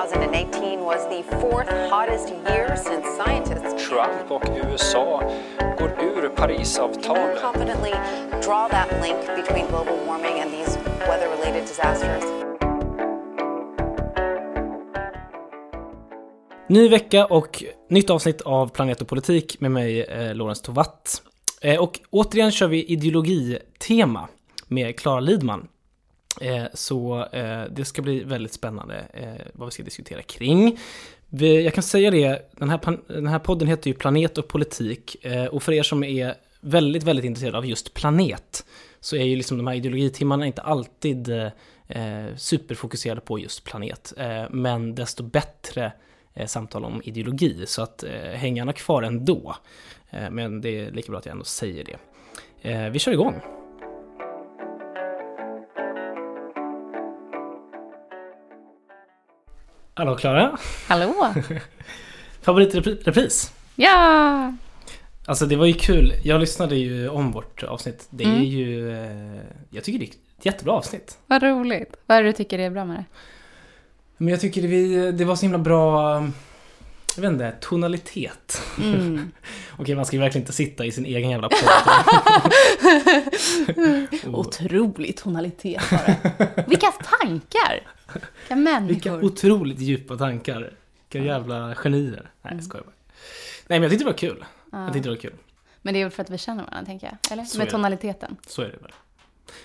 2018 was the fourth hottest year since scientists Trump och USA går ur Parisavtalet. confidently draw that link between global warming and these weather-related disasters. Ny vecka och nytt avsnitt av Planet och politik med mig, eh, Lorentz Tovatt. Eh, och återigen kör vi ideologitema med Klara Lidman. Eh, så eh, det ska bli väldigt spännande eh, vad vi ska diskutera kring. Jag kan säga det, den här, den här podden heter ju Planet och politik. Och för er som är väldigt, väldigt intresserade av just planet så är ju liksom de här ideologitimmarna inte alltid eh, superfokuserade på just planet. Eh, men desto bättre eh, samtal om ideologi. Så att eh, häng gärna kvar ändå. Eh, men det är lika bra att jag ändå säger det. Vi kör igång. Hallå Klara! Hallå! Favoritrepris? Ja! Alltså det var ju kul. Jag lyssnade ju om vårt avsnitt. Det är Mm. ju... Eh, jag tycker det är ett jättebra avsnitt. Vad roligt. Vad är det du tycker är bra med det? Men jag tycker det, vi, det var så himla bra... Jag vet inte, tonalitet. Mm. Okej, man ska ju verkligen inte sitta i sin egen jävla podd. Och Otrolig tonalitet bara. Vilka tankar! Vilka människor. Vilka otroligt djupa tankar. Vilka jävla genier. Nej, jag Mm. skojar bara. Nej, men jag tyckte det var kul. Ja. Jag tyckte det var kul. Men det är väl för att vi känner varandra, tänker jag? Eller? Så med tonaliteten. Så är det väl.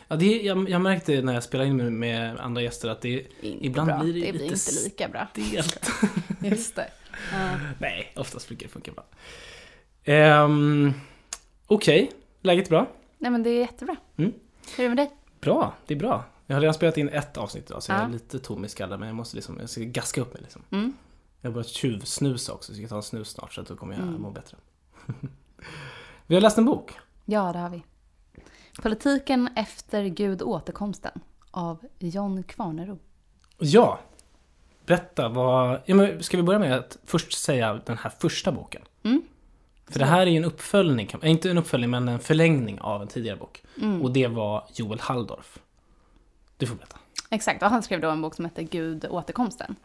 Ja, det, jag, jag märkte när jag spelade in med, med andra gäster att det Inte Ibland bra. blir det det blir lite inte lika bra. stelt. Just det. Ja. Nej, oftast brukar det funka bra. Um, Okej, läget är bra? Nej men det är jättebra. Mm. Hur är det med dig? Bra, det är bra. Jag har redan spelat in ett avsnitt idag så jag Ja. är lite tom i skallen men jag måste liksom, jag ska gaska upp mig liksom. Mm. Jag har börjat tjuvsnusa också så jag ska ta en snus snart så att då kommer jag Mm. må bättre. Vi har läst en bok. Ja, det har vi. Politiken efter Gud återkomsten av John Kvarnero. Ja, berätta vad... Ja, men ska vi börja med att först säga den här första boken? Mm. För det här är ju en uppföljning, inte en uppföljning men en förlängning av en tidigare bok. Mm. Och det var Joel Halldorf. Du får berätta. Exakt, och han skrev då en bok som heter Gud återkomsten.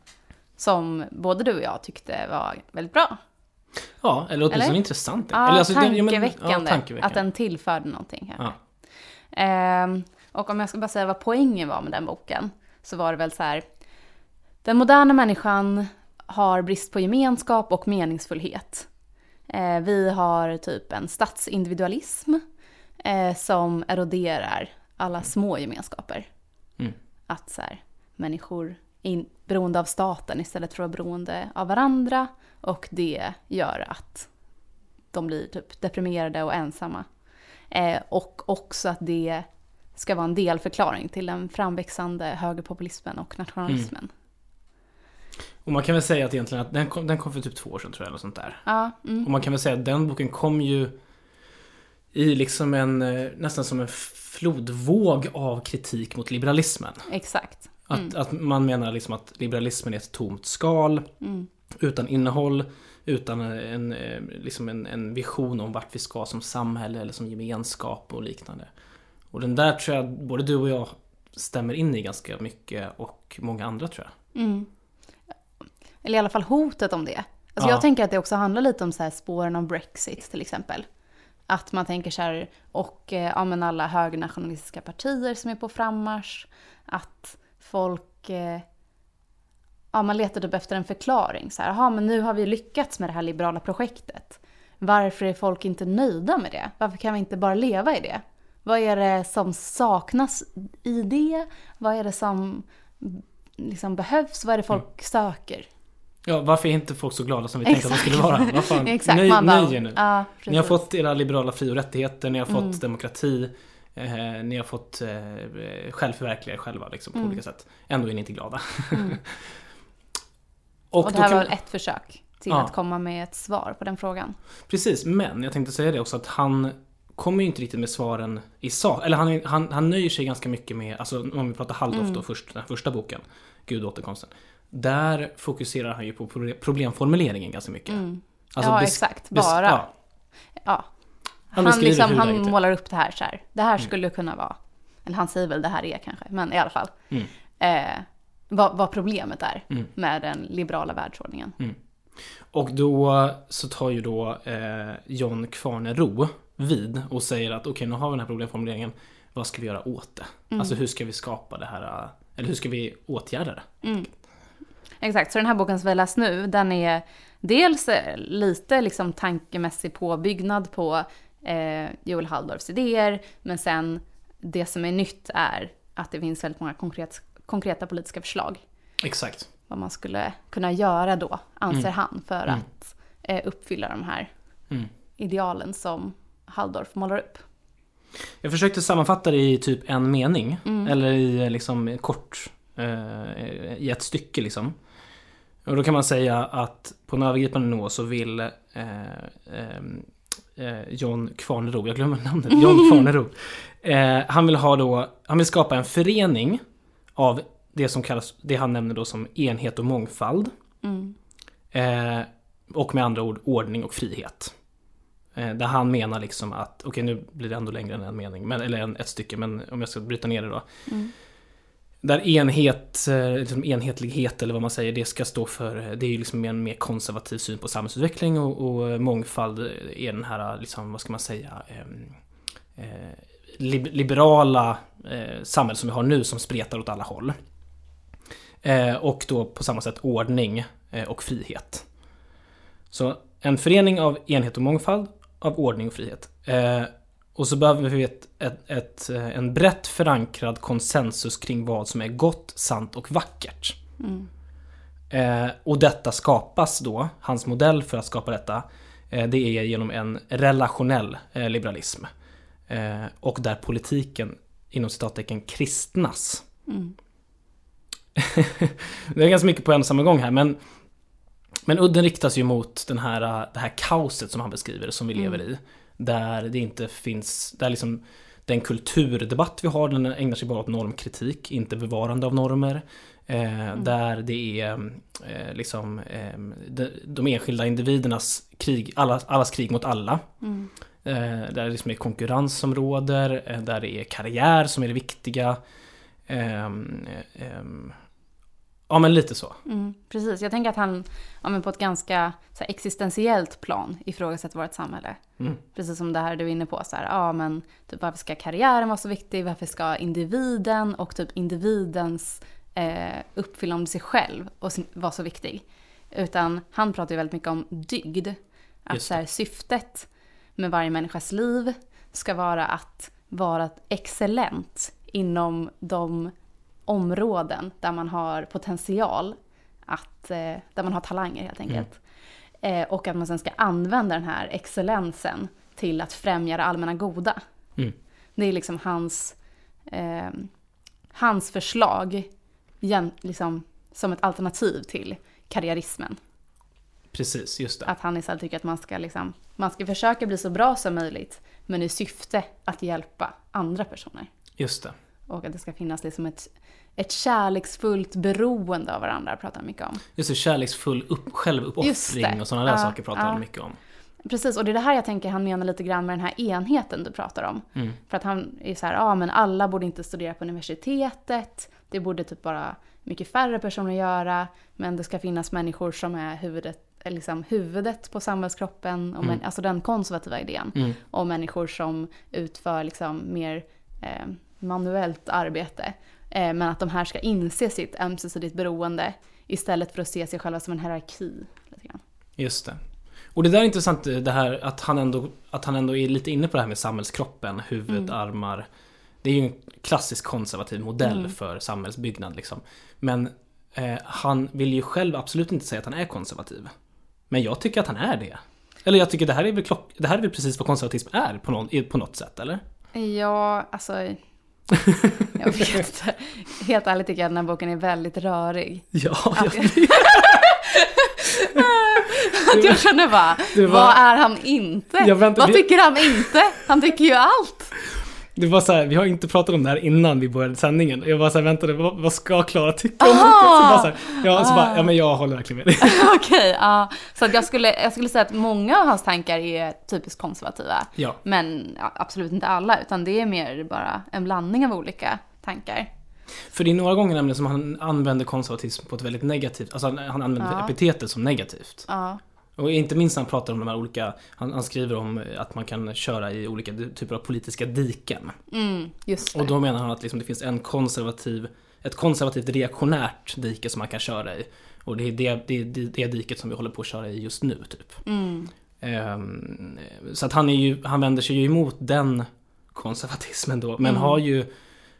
Som både du och jag tyckte var väldigt bra. Ja, eller åtminstone Eller? intressant. Ja, Eller alltså, det- ja, men- tankeväckande, ja, tankeväckande. Att den tillförde någonting. Ja. Ehm, och om jag ska bara säga vad poängen var med den boken, så var det väl så här. Den moderna människan har brist på gemenskap och meningsfullhet. Eh, vi har typ en statsindividualism eh, som eroderar alla små gemenskaper. Mm. Att så här, människor är in, beroende av staten istället för att vara beroende av varandra. Och det gör att de blir typ deprimerade och ensamma. Eh, och också att det ska vara en delförklaring till den framväxande högerpopulismen och nationalismen. Och man kan väl säga att egentligen att den kom, den kom för typ två år sedan tror jag, eller sånt där. Ja, mm, Och man kan väl säga att den boken kom ju i liksom en, eh, nästan som en flodvåg av kritik mot liberalismen. exakt. Att, Mm. att man menar liksom att liberalismen är ett tomt skal Mm. utan innehåll, utan en, eh, liksom en, en vision om vart vi ska som samhälle eller som gemenskap och liknande. Och den där tror jag både du och jag stämmer in i ganska mycket och många andra tror jag. Mm. Eller i alla fall hotet om det. Alltså Ja. Jag tänker att det också handlar lite om så här spåren av Brexit till exempel. Att man tänker så här, och eh, ja, men alla högernationalistiska partier som är på frammarsch. Att folk, eh, ja man letar typ efter en förklaring. Så här, men nu har vi lyckats med det här liberala projektet. Varför är folk inte nöjda med det? Varför kan vi inte bara leva i det? Vad är det som saknas i det? Vad är det som liksom behövs? Vad är det folk söker? Ja, varför är inte folk så glada som vi tänkte att de skulle vara? Vad fan, Exakt, nöj, man bara, nöj er nu. Ja, Ni har fått era liberala fri och rättigheter, ni har fått Mm. demokrati, eh, ni har fått eh, självförverkliga er själva liksom, på Mm. olika sätt. Ändå är ni inte glada. Mm. och Och det här kan, var väl ett försök till Ja. att komma med ett svar på den frågan. Precis, men jag tänkte säga det också att han kommer ju inte riktigt med svaren i sak. Eller han, han, han nöjer sig ganska mycket med, alltså om vi pratar Halldorf Mm. då, först, den första boken, Gud återkomsten. Där fokuserar han ju på pro- problemformuleringen ganska mycket. Mm. Alltså ja, exakt. Bara. ja. Ja. Han Han, liksom, han målar upp det här så här. Det här Mm. skulle kunna vara, eller han säger väl det här är kanske, men i alla fall. Mm. Eh, vad, vad problemet är Mm. med den liberala världsordningen. Och då så tar ju då eh, John Kvarnero vid och säger att okej, nu har vi den här problemformuleringen. Vad ska vi göra åt det? Alltså hur ska vi skapa det här? eh, Eller hur ska vi åtgärda det? Exakt, så den här boken som vi läst nu, den är dels eh, lite liksom tankemässig påbyggnad på eh, Joel Halldorfs idéer, men sen det som är nytt är att det finns väldigt många konkret, konkreta politiska förslag. Exakt. Vad man skulle kunna göra då, anser Mm. han, för Mm. att eh, uppfylla de här Mm. idealen som Halldorf målar upp. Jag försökte sammanfatta det i typ en mening. Eller i eh, liksom kort, eh, i ett stycke liksom. Och då kan man säga att på en övergripande nivå så vill eh, ehm, eh, John Kvarnero, jag glömmer namnet, John Kvarnero. Eh, han vill ha då, han vill skapa en förening av det som kallas, det han nämner då som enhet och mångfald. Mm. Eh, och med andra ord ordning och frihet. Eh, där han menar liksom att, okej nu blir det ändå längre än en mening, men, eller en, ett stycke, men om jag ska bryta ner det då. Mm. Där enhet, eh, liksom enhetlighet eller vad man säger, det ska stå för, eh, det är ju liksom en mer konservativ syn på samhällsutveckling och, och eh, mångfald är den här, liksom, vad ska man säga, ehm, eh, liberala eh, samhälle som vi har nu som spretar åt alla håll. Eh, och då på samma sätt ordning eh, och frihet. Så en förening av enhet och mångfald, av ordning och frihet. Eh, och så behöver vi ett, ett, ett, eh, en brett förankrad konsensus kring vad som är gott, sant och vackert. Mm. Eh, och detta skapas då, hans modell för att skapa detta, eh, det är genom en relationell eh, liberalism. Eh, och där politiken, inom citattecken, kristnas. Mm. det är ganska mycket på en och samma gång här, men men udden riktas ju mot den här, äh, det här kaoset som han beskriver, som vi Mm. lever i. Där det inte finns, där liksom den kulturdebatt vi har, den ägnar sig bara åt normkritik, inte bevarande av normer. Eh, Mm. Där det är eh, liksom eh, de, de enskilda individernas krig, allas, allas krig mot alla. Mm. Eh, där det liksom är konkurrens som råder, där det är karriär som är det viktiga. Ja men lite så. Mm, precis, jag tänker att han ja, men på ett ganska så här, existentiellt plan ifrågasätter vårt samhälle. Mm. Precis som det här du är inne på, så här, ja men typ varför ska karriären vara så viktig? Varför ska individen och typ individens eh, uppfyllande sig själv och sin- vara så viktig? Utan han pratar ju väldigt mycket om dygd. Att så här, syftet med varje människas liv ska vara att vara excellent inom de områden där man har potential, att, eh, där man har talanger helt enkelt. Eh, och att man sen ska använda den här excellensen till att främja det allmänna goda. Mm. Det är liksom hans, eh, hans förslag liksom, som ett alternativ till karriärismen. Precis, just det. Att han istället tycker att man ska, liksom, man ska försöka bli så bra som möjligt, men i syfte att hjälpa andra personer. Just det. Och att det ska finnas liksom ett, ett kärleksfullt beroende av varandra, pratar mycket om. Just det, kärleksfull upp, självuppoffring och sådana där Ja, saker pratar ja. han mycket om. Precis, och det är det här jag tänker han menar lite grann med den här enheten du pratar om. Mm. För att han är så här, ja men alla borde inte studera på universitetet, det borde typ bara mycket färre personer göra, men det ska finnas människor som är huvudet, liksom huvudet på samhällskroppen, och men, Mm. alltså den konservativa idén. Mm. Och människor som utför liksom mer eh, manuellt arbete. Eh, men att de här ska inse sitt ömsesidigt beroende istället för att se sig själva som en hierarki. Lite grann. Just det. Och det där är intressant det här att han ändå, att han ändå är lite inne på det här med samhällskroppen, huvud, Mm. armar. Det är ju en klassisk konservativ modell Mm. för samhällsbyggnad liksom. Men eh, han vill ju själv absolut inte säga att han är konservativ. Men jag tycker att han är det. Eller jag tycker det här är väl, klock, det här är väl precis vad konservatism är på, någon, på något sätt, eller? Ja, alltså... Jag vet inte. Helt ärligt tycker jag att den här boken är väldigt rörig. Ja, jag, jag, att jag känner bara, var- vad är han inte? Väntar- vad tycker han inte? Han tycker ju allt. Det var så här, vi har inte pratat om det här innan vi började sändningen. Jag bara så här, väntade, vad, vad ska Klara tycka om det? Så bara så här, ja, så bara, ja men jag håller verkligen med dig. Okej, ja. Så att jag, skulle, jag skulle säga att många av hans tankar är typiskt konservativa. Ja, Men ja, absolut inte alla, utan det är mer bara en blandning av olika tankar. För det är några gånger nämligen som han använder konservatism på ett väldigt negativt, alltså han, han använder Ja. epitetet som negativt. Ja. Och inte minst när han pratar om de här olika, han, han skriver om att man kan köra i olika typer av politiska diken. Mm. Och då menar han att liksom det finns en konservativ, ett konservativt reaktionärt dike som man kan köra i. Och det är det, det, det, det diket som vi håller på att köra i just nu, typ. Mm. Ehm, så att han, är ju, han vänder sig ju emot den konservatismen då, men har ju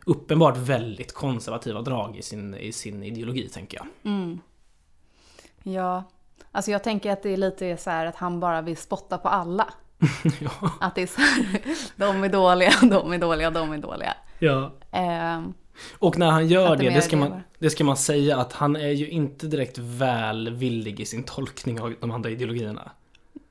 uppenbart väldigt konservativa drag i sin, i sin ideologi, tänker jag. Mm. Ja, alltså jag tänker att det är lite så här att han bara vill spotta på alla. ja. Att det är så här, de är dåliga, de är dåliga, de är dåliga. ja. Ehm, Och när han gör det det, ska, man, det ska man säga att han är ju inte direkt välvillig i sin tolkning av de andra ideologierna.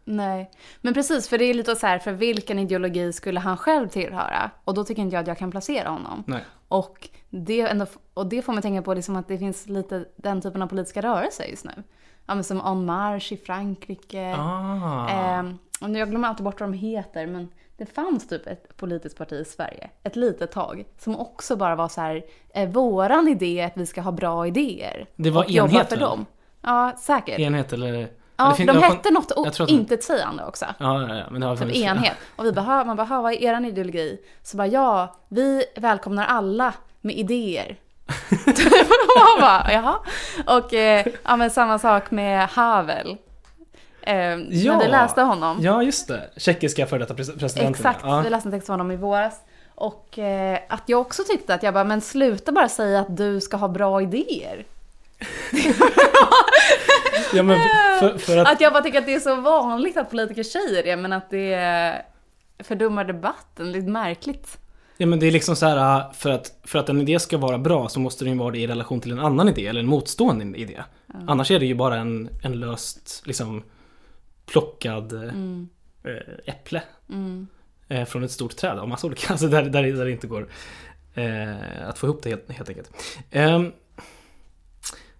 nej, men precis för det är lite så här, för vilken ideologi skulle han själv tillhöra? Och då tycker inte jag att jag kan placera honom. Nej. Och det, ändå, och det får mig tänka på liksom att det finns lite den typen av politiska rörelser just nu. Ja, men som En Marche i Frankrike. Ah. Och jag glömmer alltid bort vad de heter, men det fanns typ ett politiskt parti i Sverige, ett litet tag, som också bara var så här, eh, våran idé är att vi ska ha bra idéer. Det var och jobba enhet, för dem. Ja, säkert. Enhet eller? ja, det fin- de hette något o- att de- intetsägande också. Ja, ja, ja, men det har Typ funnits- enhet. Och vi bara, man bara, vad är eran ideologi? Så bara, ja, vi välkomnar alla med idéer. man bara, jaha. Och eh, ja, men samma sak med Havel. Eh, Ja. När vi läste honom. Ja, just det. Tjeckiska före detta pres- presidenten. Exakt, Ja. vi läste en text av honom i våras. Och eh, att jag också tyckte att jag bara, men sluta bara säga att du ska ha bra idéer. ja, men för, för att... Att jag bara tycker att det är så vanligt att politiker säger det, men att det fördummar debatten. Lite märkligt. Ja men det är liksom så här för att, för att en idé ska vara bra så måste den vara det i relation till en annan idé eller en motstående idé. Annars är det ju bara en, en löst liksom plockad Mm. eh, äpple Mm. eh, från ett stort träd av massa olika, alltså där, där, där det inte går eh, att få ihop det helt, helt enkelt. Ehm,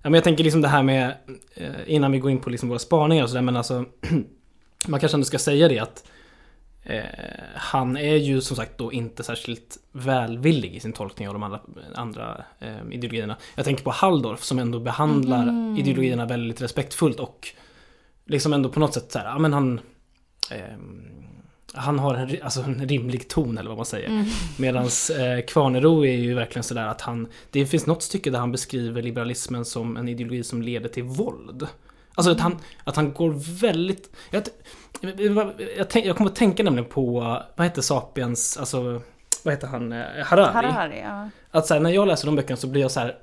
ja, men jag tänker liksom det här med, eh, innan vi går in på liksom våra spaningar och sådär, men alltså man kanske ändå ska säga det att Eh, han är ju som sagt då inte särskilt välvillig i sin tolkning av de andra, andra eh, ideologierna. Jag tänker på Halldorf som ändå behandlar Mhm. ideologierna väldigt respektfullt och liksom ändå på något sätt så här, ja men han ehm, han har en, alltså en rimlig ton eller vad man säger. Mm. Medans eh, Kvarnero är ju verkligen sådär att han, det finns något stycke där han beskriver liberalismen som en ideologi som leder till våld. Alltså att han, att han går väldigt... Jag, jag, jag, jag kommer att tänka nämligen på, vad heter Sapiens, alltså vad heter han, Eh, Harari? Harari, ja. Att så här, när jag läser de böckerna så blir jag så här,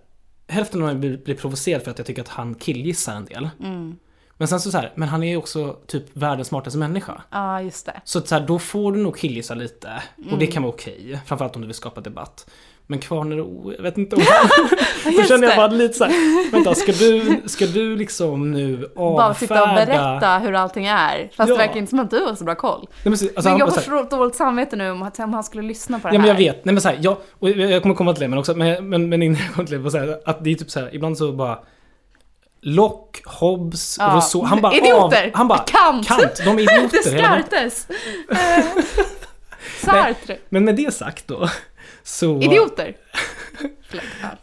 hälften av mig blir, blir provocerad för att jag tycker att han killgissar en del. Mm. Men sen så, så här, men han är ju också typ världens smartaste människa. Ja, just det. Så, så här, då får du nog killgissa lite. Och Mm. det kan vara okej. Framförallt om du vill skapa debatt. Men Kvarnero, jag vet inte om... Då känner jag bara lite så här, vänta, ska du, ska du liksom nu Bara sitta och avfärda... berätta hur allting är. Fast Ja. det verkar inte som att du har så bra koll. Nej, men, så- alltså, men han jag bara får så här, dåligt samvete nu om att om han skulle lyssna på det Ja men här. jag vet, nej men så här, jag, och jag kommer komma till det men också, men, men, men innan jag kommer till det, så här, att det är typ så här, ibland så bara Locke, Hobbes, Ja. Rousseau, han bara Idioter! Av, han bara Kant! Kant, de är idioter. Descartes! Eh, Sartre! Men med det sagt då, så... Idioter!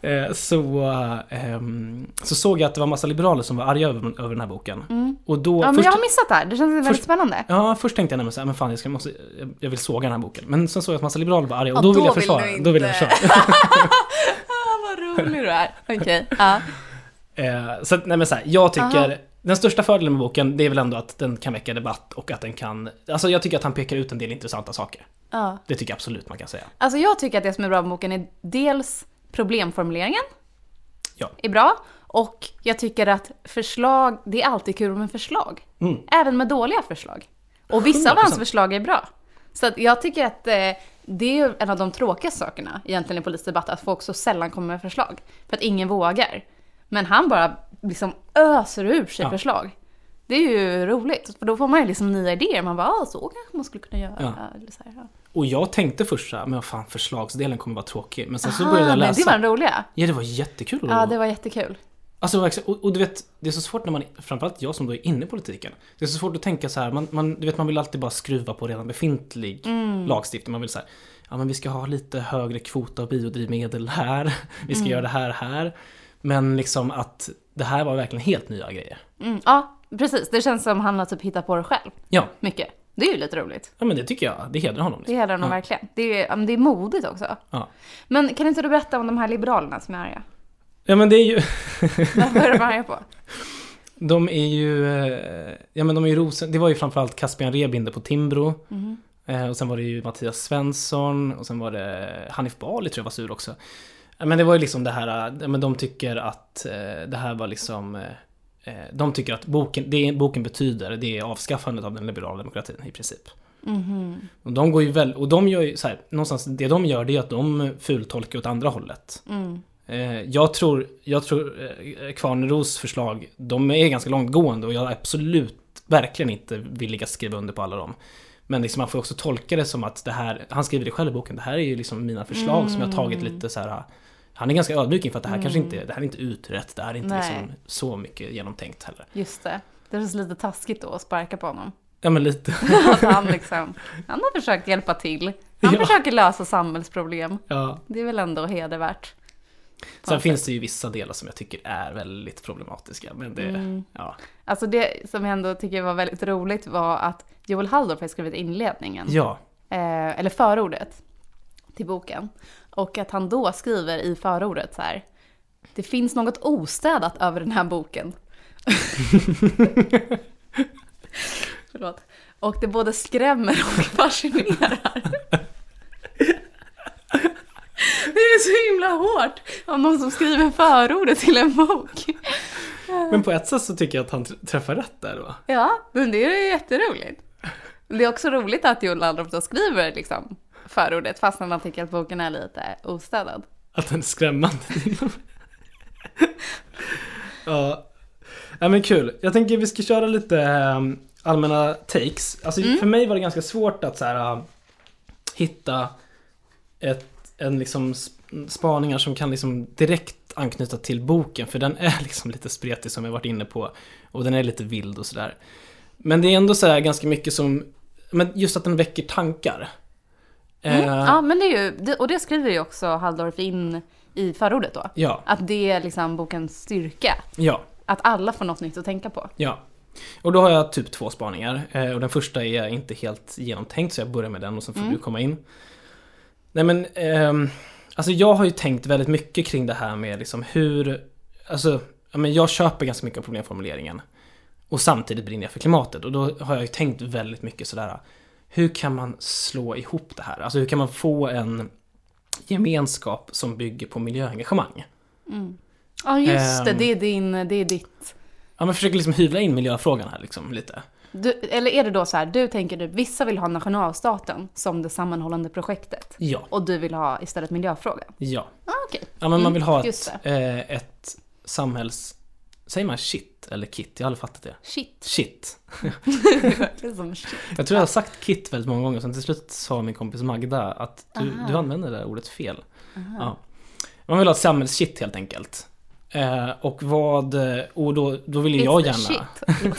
Eh, så, ehm, så såg jag att det var massa liberaler som var arga över, över den här boken. Och då, Mm. ja, men först, jag har missat det här. Det känns väldigt först- spännande. ja, först tänkte jag nämligen såhär, men fan jag, ska, måste, jag- vill såga den här boken. Men sen såg jag att massa liberaler var arga och Ja, då, då vill jag vill försvara. du Då vill jag försvara. Ah, vad rolig du är. Okej, ja. Eh, så nej men så här, jag tycker Aha. Den största fördelen med boken, det är väl ändå att den kan väcka debatt och att den kan... Alltså jag tycker att han pekar ut en del intressanta saker. Ja. Det tycker jag absolut man kan säga. Alltså jag tycker att det som är bra med boken är dels problemformuleringen. Ja. Är bra. Och jag tycker att förslag, det är alltid kul med förslag. Mm. Även med dåliga förslag. Och vissa av 100%. hans förslag är bra. Så att jag tycker att eh, det är en av de tråkiga sakerna egentligen i politisk debatt, att folk så sällan kommer med förslag. För att ingen vågar. Men han bara liksom öser ur sig Ja. förslag. Det är ju roligt, för då får man ju liksom nya idéer. Man bara, ah, så kanske man skulle kunna göra. Ja. Eller så här, ja. Och jag tänkte först såhär, men vad fan förslagsdelen kommer vara tråkig. Men sen så Aha, började jag men läsa. det var den roliga. Ja det var jättekul. Ja, det var jättekul. Alltså och, och du vet, det är så svårt när man, framförallt jag som då är inne i politiken. Det är så svårt att tänka så här, man, man, du vet man vill alltid bara skruva på redan befintlig Mm. lagstiftning. Man vill så här, ja men vi ska ha lite högre kvot av biodrivmedel här, vi ska göra det här här. Men liksom att det här var verkligen helt nya grejer. Mm, ja, precis. Det känns som han har typ hittat på det själv. Ja, Mycket. Det är ju lite roligt. ja men det tycker jag, det hedrar honom. Det hedrar honom ja. verkligen. Det är, det är modigt också. Ja. Men kan inte du berätta om de här liberalerna som är arga? ja men det är ju, Vad är de arga på? de är ju, eh, ja men de är ju rosen, det var ju framförallt Caspian Rebinder på Timbro. Eh, och sen var det ju Mattias Svensson och sen var det Hanif Bali tror jag var sur också. Men det var ju liksom det här, eh, men de tycker att det här var liksom De tycker att boken, det boken betyder, det är avskaffandet av den liberala demokratin i princip. Mhm. Och de går ju väl, och de gör ju så här, någonstans, det de gör det är att de fultolkar åt andra hållet. Mm. Eh, jag tror, jag tror eh, Kvarneros förslag, de är ganska långtgående och jag absolut verkligen inte villig att skriva under på alla dem. Men liksom man får också tolka det som att det här, han skriver det själv i boken, det här är ju liksom mina förslag som jag har tagit Mm. lite så här. Han är ganska ödmjuk inför att det här kanske inte, det här är inte utrett, det här är inte Nej. liksom så mycket genomtänkt heller. Just det. Det känns lite taskigt då att sparka på honom. Ja men lite. Att han liksom, han har försökt hjälpa till. Han Ja. försöker lösa samhällsproblem. Ja. Det är väl ändå hedervärt. Sen finns det ju vissa delar som jag tycker är väldigt problematiska. Men det, Mm. ja. Alltså det som jag ändå tycker var väldigt roligt var att Joel Halldorf har skrivit inledningen. Ja. eh, eller förordet till boken. Och att han då skriver i förordet så här. Det finns något ostädat över den här boken. Förlåt. Och det både skrämmer och fascinerar. Det är så himla hårt av någon som skriver förordet till en bok. Men på ett sätt så tycker jag att han tr- träffar rätt där då. Ja, men det är jätteroligt. Det är också roligt att Joel då skriver liksom förordet fast han tycker att boken är lite ostädad. Att den är skrämmande. ja. ja, men kul. Jag tänker vi ska köra lite ähm, allmänna takes. Alltså för mig var det ganska svårt att så här, äh, hitta ett, en liksom sp- spaningar som kan liksom direkt anknyta till boken. För den är liksom lite spretig som jag varit inne på. Och den är lite vild och sådär. Men det är ändå så här ganska mycket som, men just att den väcker tankar. Mm. Eh, Ja, men det är ju, och det skriver ju också Halldorf in i förordet då. ja, Att det är liksom bokens styrka. ja. Att alla får något nytt att tänka på. Ja. Och då har jag typ två spaningar. Eh, och den första är inte helt genomtänkt så jag börjar med den och sen får du komma in. Nej men, ehm, alltså jag har ju tänkt väldigt mycket kring det här med liksom hur, alltså, ja, men jag köper ganska mycket av problemformuleringen. Och samtidigt brinner jag för klimatet och då har jag ju tänkt väldigt mycket sådär, hur kan man slå ihop det här? Alltså hur kan man få en gemenskap som bygger på miljöengagemang? Ja, just det. Ehm. Det är, din, det är ditt... Ja men försöker liksom hyvla in miljöfrågan här liksom lite. Du, eller är det då så här, du tänker du, vissa vill ha nationalstaten som det sammanhållande projektet. Ja, Och du vill ha istället miljöfrågan. ja. Ah, okej. Ja men man vill ha ett, eh, ett samhälls... Säger man shit eller kit? Jag har aldrig fattat det. Shit. Shit. Det som shit. Jag tror jag har sagt kit väldigt många gånger, sen till slut sa min kompis Magda att du, Aha. du använder det där ordet fel. Ja. Man vill ha ett samhällsshit helt enkelt. Eh, och vad... Och då, då vill It's jag gärna... Shit.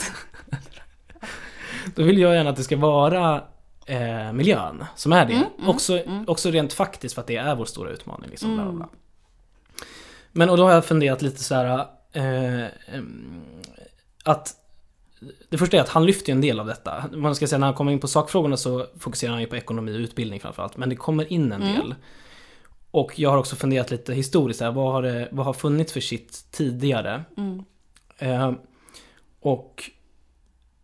Då vill jag gärna att det ska vara eh, miljön som är det. Mm, mm, också, också rent faktiskt för att det är vår stora utmaning. Liksom, bla, bla. Men och då har jag funderat lite så här eh, att det första är att han lyfter en del av detta. Man ska säga när han kommer in på sakfrågorna så fokuserar han ju på ekonomi och utbildning framförallt. Men det kommer in en del. Och jag har också funderat lite historiskt här, vad har, det, vad har funnits för shit tidigare? Eh, och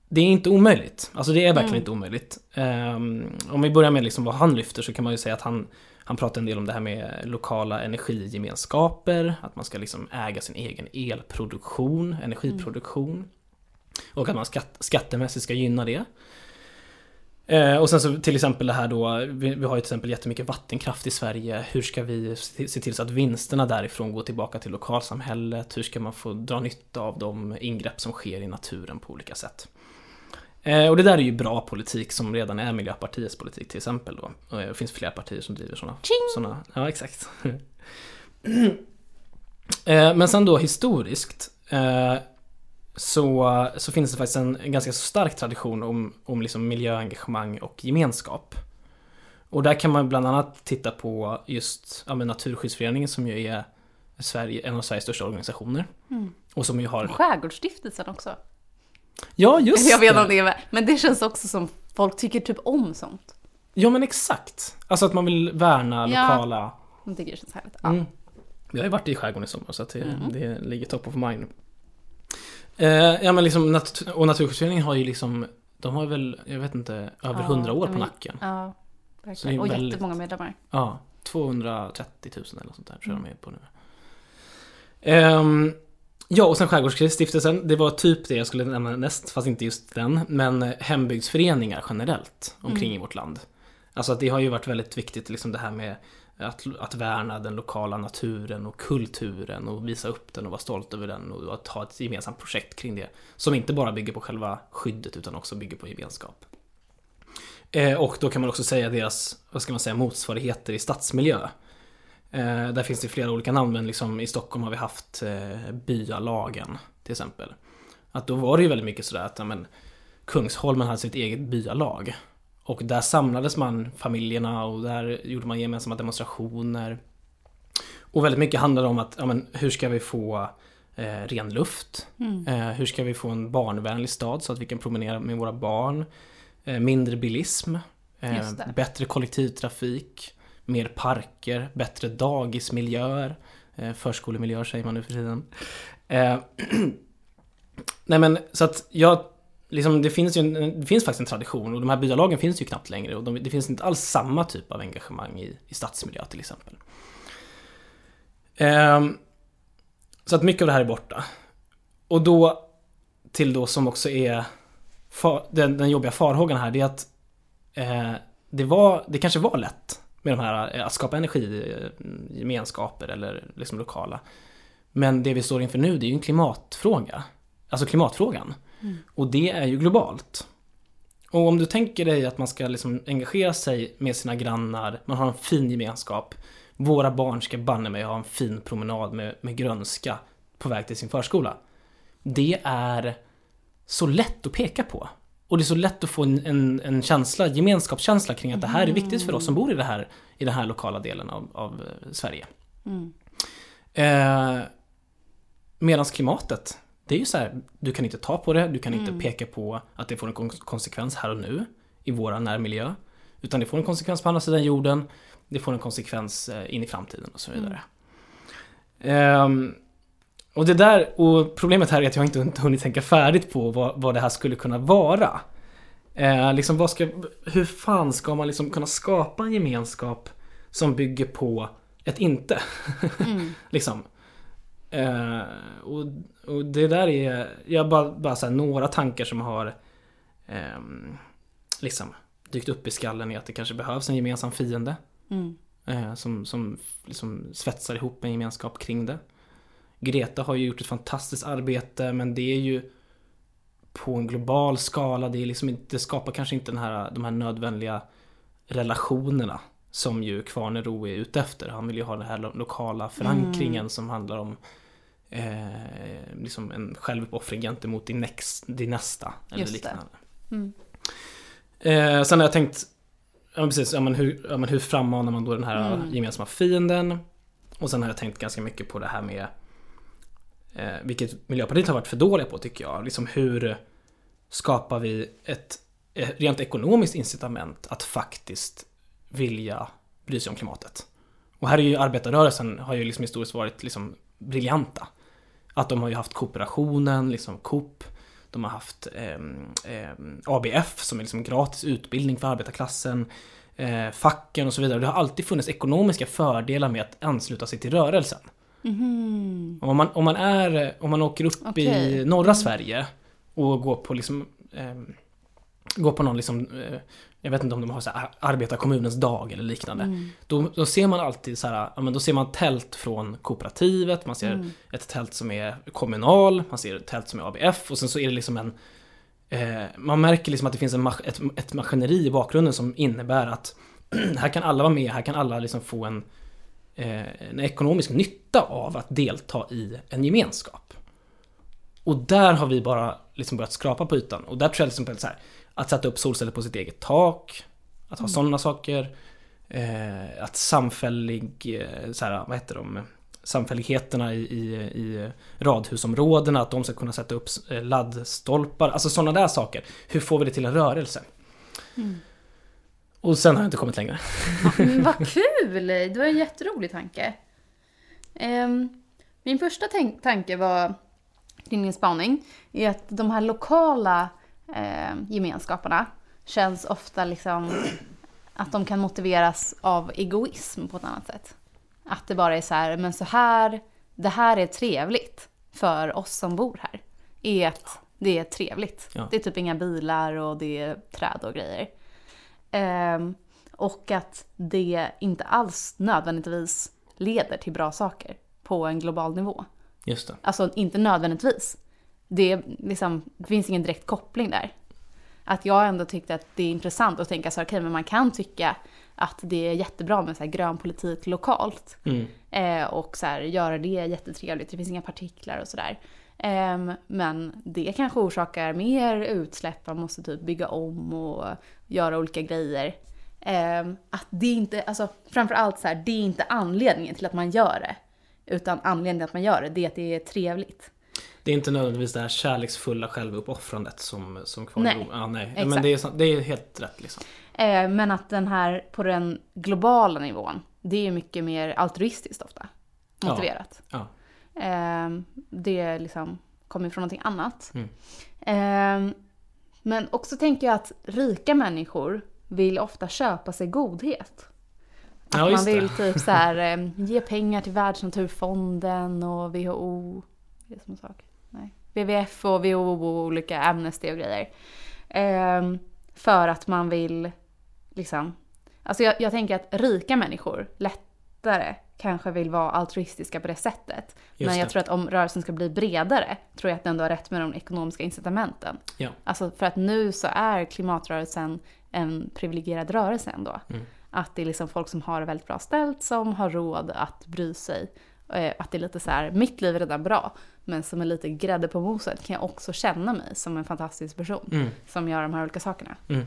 det är inte omöjligt. Alltså det är verkligen inte omöjligt. Ehm, om vi börjar med liksom vad han lyfter så kan man ju säga att han, han pratar en del om det här med lokala energigemenskaper, att man ska liksom äga sin egen elproduktion, energiproduktion. Och att man skatt, skattemässigt ska gynna det. Eh, och sen så till exempel det här då, vi, vi har ju till exempel jättemycket vattenkraft i Sverige. Hur ska vi se, se till så att vinsterna därifrån går tillbaka till lokalsamhället? Hur ska man få dra nytta av de ingrepp som sker i naturen på olika sätt? Eh, och det där är ju bra politik som redan är Miljöpartiets politik till exempel då. Och det finns flera partier som driver sådana. såna, ja, exakt. eh, men sen då historiskt eh, så, så finns det faktiskt en, en ganska stark tradition om, om liksom miljöengagemang och gemenskap. Och där kan man bland annat titta på just ja, Naturskyddsföreningen som ju är Sverige, en av Sveriges största organisationer. Mm. Och som ju har... Skärgårdsstiftelsen också. Ja, just Jag vet inte det! om det är. Men det känns också som folk tycker typ om sånt. Ja, men exakt. Alltså att man vill värna Ja. lokala... De tycker det känns härligt. Ja. Mm. Vi har ju varit i skärgården i sommar så att det, Mm. det ligger top of mind. Eh, ja men liksom, nat- och Naturskyddsföreningen har ju liksom, de har väl, jag vet inte, över Ja, 100 år på nacken. Ja, verkligen. Och väldigt- jättemånga medlemmar. Ja, 230 000 eller sånt där tror jag de är på nu. Mm. Ja, och sen Skärgårdsstiftelsen, det var typ det jag skulle nämna näst, fast inte just den. Men eh, hembygdsföreningar generellt omkring Mm. i vårt land. Alltså att det har ju varit väldigt viktigt, liksom det här med att, att värna den lokala naturen och kulturen och visa upp den och vara stolt över den och att ha ett gemensamt projekt kring det. Som inte bara bygger på själva skyddet utan också bygger på gemenskap. Eh, och då kan man också säga deras, vad ska man säga, motsvarigheter i stadsmiljö. Eh, där finns det flera olika namn, men liksom i Stockholm har vi haft eh, byalagen till exempel. Att då var det ju väldigt mycket sådär att ja, men, Kungsholmen hade sitt eget byalag. Och där samlades man, familjerna, och där gjorde man gemensamma demonstrationer. Och väldigt mycket handlade om att, ja, men, hur ska vi få eh, ren luft? Mm. Eh, hur ska vi få en barnvänlig stad så att vi kan promenera med våra barn? Eh, mindre bilism. Eh, bättre kollektivtrafik. Mer parker. Bättre dagismiljöer. Eh, förskolemiljöer säger man nu för tiden. Eh, Nej men så att jag Liksom, det, finns ju en, det finns faktiskt en tradition och de här byalagen finns ju knappt längre och de, det finns inte alls samma typ av engagemang i, i stadsmiljö till exempel. Ehm, så att mycket av det här är borta. Och då till då som också är far, den, den jobbiga farhågan här, det är att eh, det, var, det kanske var lätt med de här, eh, att skapa energigemenskaper eller liksom lokala. Men det vi står inför nu, det är ju en klimatfråga. Alltså klimatfrågan. Mm. Och det är ju globalt. Och om du tänker dig att man ska liksom engagera sig med sina grannar, man har en fin gemenskap. Våra barn ska banne mig ha en fin promenad med, med grönska på väg till sin förskola. Det är så lätt att peka på. Och det är så lätt att få en, en, en känsla, gemenskapskänsla kring att det här är viktigt för oss som bor i, det här, i den här lokala delen av, av eh, Sverige. Mm. Eh, Medans klimatet, det är ju så här, du kan inte ta på det, du kan inte Mm. peka på att det får en kon- konsekvens här och nu i våra närmiljö. Utan det får en konsekvens på andra sidan jorden, det får en konsekvens eh, in i framtiden och så vidare. Ehm, och det där, och problemet här är att jag inte hunnit tänka färdigt på vad, vad det här skulle kunna vara. Eh, liksom vad ska, hur fan ska man liksom kunna skapa en gemenskap som bygger på ett inte? Mm. Liksom. Eh, och, och det där är, jag bara, bara så här, några tankar som har ehm, liksom dykt upp i skallen är att det kanske behövs en gemensam fiende. Mm. Eh, som som liksom svetsar ihop en gemenskap kring det. Greta har ju gjort ett fantastiskt arbete men det är ju på en global skala. Det, är liksom inte, det skapar kanske inte den här, de här nödvändiga relationerna som ju Kvarnero är ute efter. Han vill ju ha den här lo- lokala förankringen Mm. som handlar om eh, liksom en självuppoffring gentemot din, next, din nästa. Eller Just liknande. Mm. Eh, sen har jag tänkt, ja, precis, ja, men hur, ja, men hur frammanar man då den här Mm. gemensamma fienden? Och sen har jag tänkt ganska mycket på det här med eh, vilket Miljöpartiet har varit för dåliga på tycker jag. Liksom hur skapar vi ett eh, rent ekonomiskt incitament att faktiskt vilja bry sig om klimatet? Och här är ju arbetarrörelsen har ju liksom historiskt varit liksom briljanta. Att de har ju haft kooperationen, liksom Coop. De har haft eh, eh, ABF som är liksom gratis utbildning för arbetarklassen. Eh, facken och så vidare. Det har alltid funnits ekonomiska fördelar med att ansluta sig till rörelsen. Och Om man, om man, är, om man åker upp Okej. i norra Sverige och går på liksom ehm, Går på någon liksom eh, Jag vet inte om de har så här arbetarkommunens dag eller liknande. Mm. Då, då ser man alltid så här, ja, men då ser man tält från kooperativet, man ser Mm. ett tält som är kommunal, man ser ett tält som är ABF och sen så är det liksom en eh, Man märker liksom att det finns en ett, ett maskineri i bakgrunden som innebär att här kan alla vara med, här kan alla liksom få en, eh, en ekonomisk nytta av att delta i en gemenskap. Och där har vi bara liksom börjat skrapa på ytan och där tror jag liksom på så här, att sätta upp solceller på sitt eget tak, att ha sådana saker. eh, att samfällig, eh, så här, vad heter de? Samfälligheterna i, i, i radhusområdena, att de ska kunna sätta upp eh, laddstolpar, alltså sådana där saker. Hur får vi det till en rörelse? Och sen har jag inte kommit längre. Mm, vad kul! Det var en jätterolig tanke. Ehm, min första tanke var, kring min spaning, är att de här lokala eh, gemenskaperna känns ofta liksom att de kan motiveras av egoism på ett annat sätt. Att det bara är så här, men så här, det här är trevligt för oss som bor här. Är att det är trevligt. Ja. Det är typ inga bilar och det är träd och grejer. Ehm, och att det inte alls nödvändigtvis leder till bra saker på en global nivå. Just det. Alltså inte nödvändigtvis. Det, liksom, det finns ingen direkt koppling där. Att jag ändå tyckte att det är intressant att tänka så här, okej men man kan tycka att det är jättebra med så här grön politik lokalt. Mm. Eh, och så här, göra det jättetrevligt, det finns inga partiklar och sådär. Ehm, men det kanske orsakar mer utsläpp, man måste typ bygga om och göra olika grejer. Ehm, att det inte, alltså framförallt så här, det är inte anledningen till att man gör det. Utan anledningen till att man gör det, det är att det är trevligt. Det är inte nödvändigtvis det här kärleksfulla självuppoffrandet som, som kvar Nej, Ja, nej. exakt. Men det är, det är helt rätt liksom. Eh, men att den här på den globala nivån, det är mycket mer altruistiskt ofta. Ja. Motiverat. Ja. Eh, det liksom kommer från någonting annat. Mm. Eh, men också tänker jag att rika människor vill ofta köpa sig godhet. Att Ja, man vill det. typ så här, eh, ge pengar till Världsnaturfonden och WHO. Det är som en sak. Nej. WWF och WHO och olika Amnesty och grejer. Ehm, för att man vill liksom... Alltså jag, jag tänker att rika människor lättare kanske vill vara altruistiska på det sättet. Just Men jag det. tror att om rörelsen ska bli bredare tror jag att den ändå har rätt med de ekonomiska incitamenten. Ja. Alltså för att nu så är klimatrörelsen en privilegierad rörelse ändå. Mm. Att det är liksom folk som har det väldigt bra ställt som har råd att bry sig. Eh, Att det är lite så här, mitt liv är redan bra, men som är lite grädde på moset kan jag också känna mig som en fantastisk person Mm. som gör de här olika sakerna. Mm.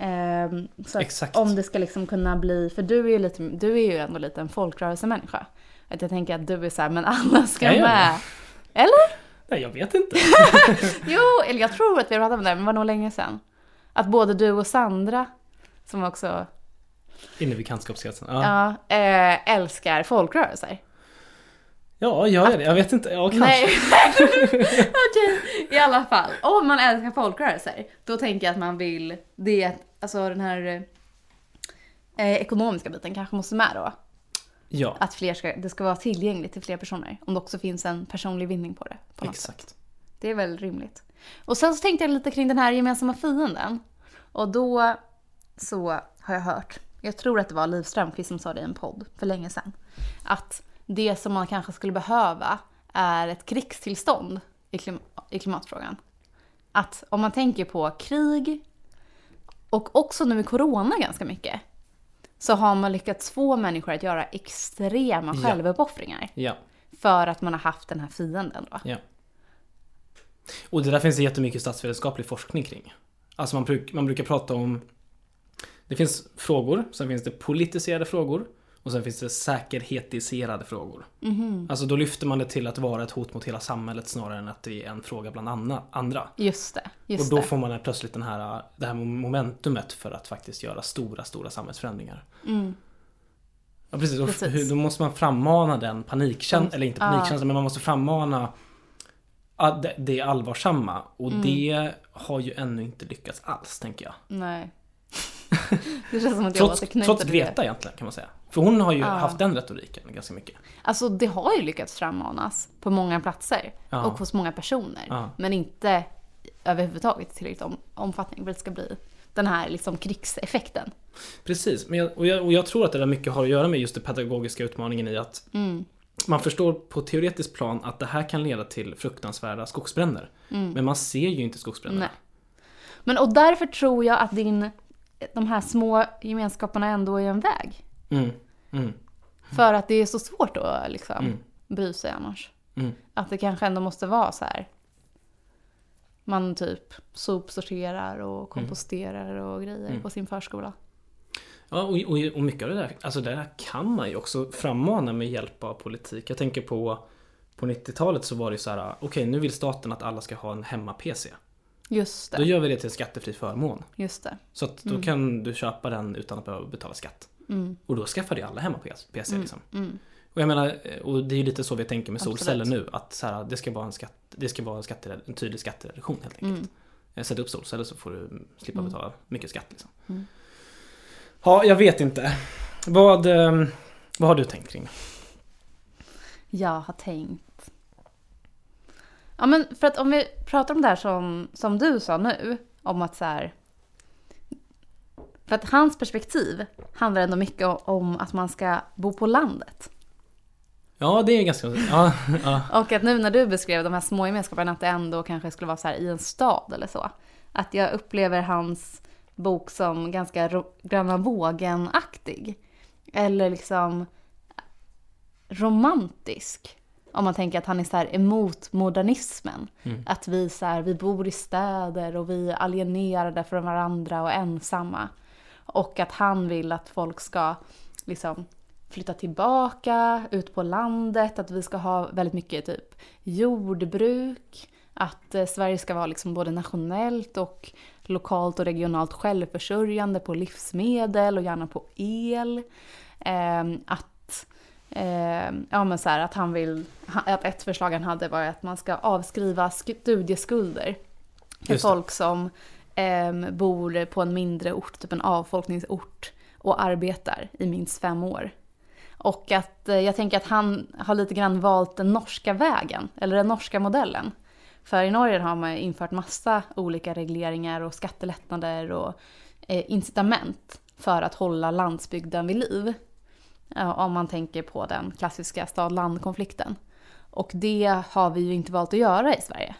Ehm, så Exakt. om det ska liksom kunna bli, för du är ju, lite, du är ju ändå lite en folkrörelsemänniska. Att jag tänker att du är så här, men alla ska Jag med. Eller? Nej, jag vet inte. Jo, eller jag tror att vi pratade om det, men det var nog länge sedan. Att både du och Sandra, som också Inne vid bekantskapskretsen. Ja. ja, eh, älskar folkrörelser. Ja, gör jag det? Jag vet inte. Ja, kanske. Nej, okej. I alla fall, om man älskar folkrörelser, då tänker jag att man vill, det är alltså den här eh, ekonomiska biten kanske måste med då. Ja, Att fler ska, det ska vara tillgängligt till fler personer. Om det också finns en personlig vinning på det. På något sätt. exakt. Det är väl rimligt. Och sen så tänkte jag lite kring den här gemensamma fienden. Och då så har jag hört, jag tror att det var Liv Strömquist som sa det i en podd för länge sedan. Att det som man kanske skulle behöva är ett krigstillstånd i, klim- i klimatfrågan. Att om man tänker på krig och också nu med corona ganska mycket. Så har man lyckats få människor att göra extrema Ja. självuppoffringar. Ja, För att man har haft den här fienden då. ja. Och det där finns det jättemycket statsvetenskaplig forskning kring. Alltså man, bruk, man brukar prata om... Det finns frågor, sen finns det politiserade frågor och sen finns det säkerhetiserade frågor. Alltså då lyfter man det till att vara ett hot mot hela samhället snarare än att det är en fråga bland andra. Just det. Just och då får man plötsligt den här, det här momentumet för att faktiskt göra stora, stora samhällsförändringar. Ja, precis. Mm. Precis. Då måste man frammana den panikkänslan, eller inte panikkänslan, men man måste frammana det allvarsamma. Och Mm. det har ju ännu inte lyckats alls, tänker jag. Nej. det känns som att jag Trots, trots Greta det. egentligen, kan man säga. För hon har ju Ja. haft den retoriken ganska mycket. Alltså det har ju lyckats frammanas på många platser Ja. och hos många personer. Ja. Men inte överhuvudtaget i tillräckligt om, omfattning för att det ska bli den här liksom krigseffekten. Precis, men jag, och, jag, och jag tror att det där mycket har att göra med just den pedagogiska utmaningen i att Mm. man förstår på teoretiskt plan att det här kan leda till fruktansvärda skogsbränder. Men man ser ju inte skogsbränderna. Mm. Men och därför tror jag att din, de här små gemenskaperna ändå är en väg. Mm. Mm. För att det är så svårt att liksom Mm. bry sig annars. Mm. Att det kanske ändå måste vara så här. Man typ sopsorterar och komposterar och grejer Mm. på sin förskola. Ja, och, och, och mycket av det där, alltså det där kan man ju också frammana med hjälp av politik. Jag tänker på på 90-talet så var det så här, okej nu vill staten att alla ska ha en hemma-PC. Just Då det. gör vi det till en skattefri förmån. Just det. Så att då kan du köpa den utan att behöva betala skatt. Mm. Och då skaffar ju alla hemma-PC liksom. Mm. Och jag menar, och det är ju lite så vi tänker med Absolut. solceller nu. Att så här, det ska vara en, skatt, det ska vara en, skattered, en tydlig skattereduktion helt enkelt. Mm. Eh, Sätt upp solceller så får du slippa Mm. betala mycket skatt. Liksom. Mm. Ja, jag vet inte. Vad, eh, vad har du tänkt kring? Jag har tänkt. Ja men för att om vi pratar om det här som, som du sa nu. Om att så här. För att hans perspektiv handlar ändå mycket om att man ska bo på landet. Ja, det är ganska... Ja, ja. Och att nu när du beskrev de här små gemenskaperna att det ändå kanske skulle vara så här i en stad eller så. Att jag upplever hans bok som ganska Gröna vågen-aktig. Eller liksom romantisk. Om man tänker att han är så här emot modernismen. Mm. Att vi, så här, vi bor i städer och vi är alienerade från varandra och ensamma. Och att han vill att folk ska liksom flytta tillbaka ut på landet, att vi ska ha väldigt mycket typ jordbruk, att eh, Sverige ska vara liksom både nationellt och lokalt och regionalt självförsörjande på livsmedel och gärna på el. Ehm, att, ehm, ja, men så här, att han vill, att ett förslag han hade var att man ska avskriva studieskulder för folk som ehm, bor på en mindre ort, typ en avfolkningsort och arbetar i minst fem år. Och att eh, jag tänker att han har lite grann valt den norska vägen, eller den norska modellen. För i Norge har man infört massa olika regleringar och skattelättnader och eh, incitament för att hålla landsbygden vid liv. Om man tänker på den klassiska stad-land-konflikten. Och det har vi ju inte valt att göra i Sverige.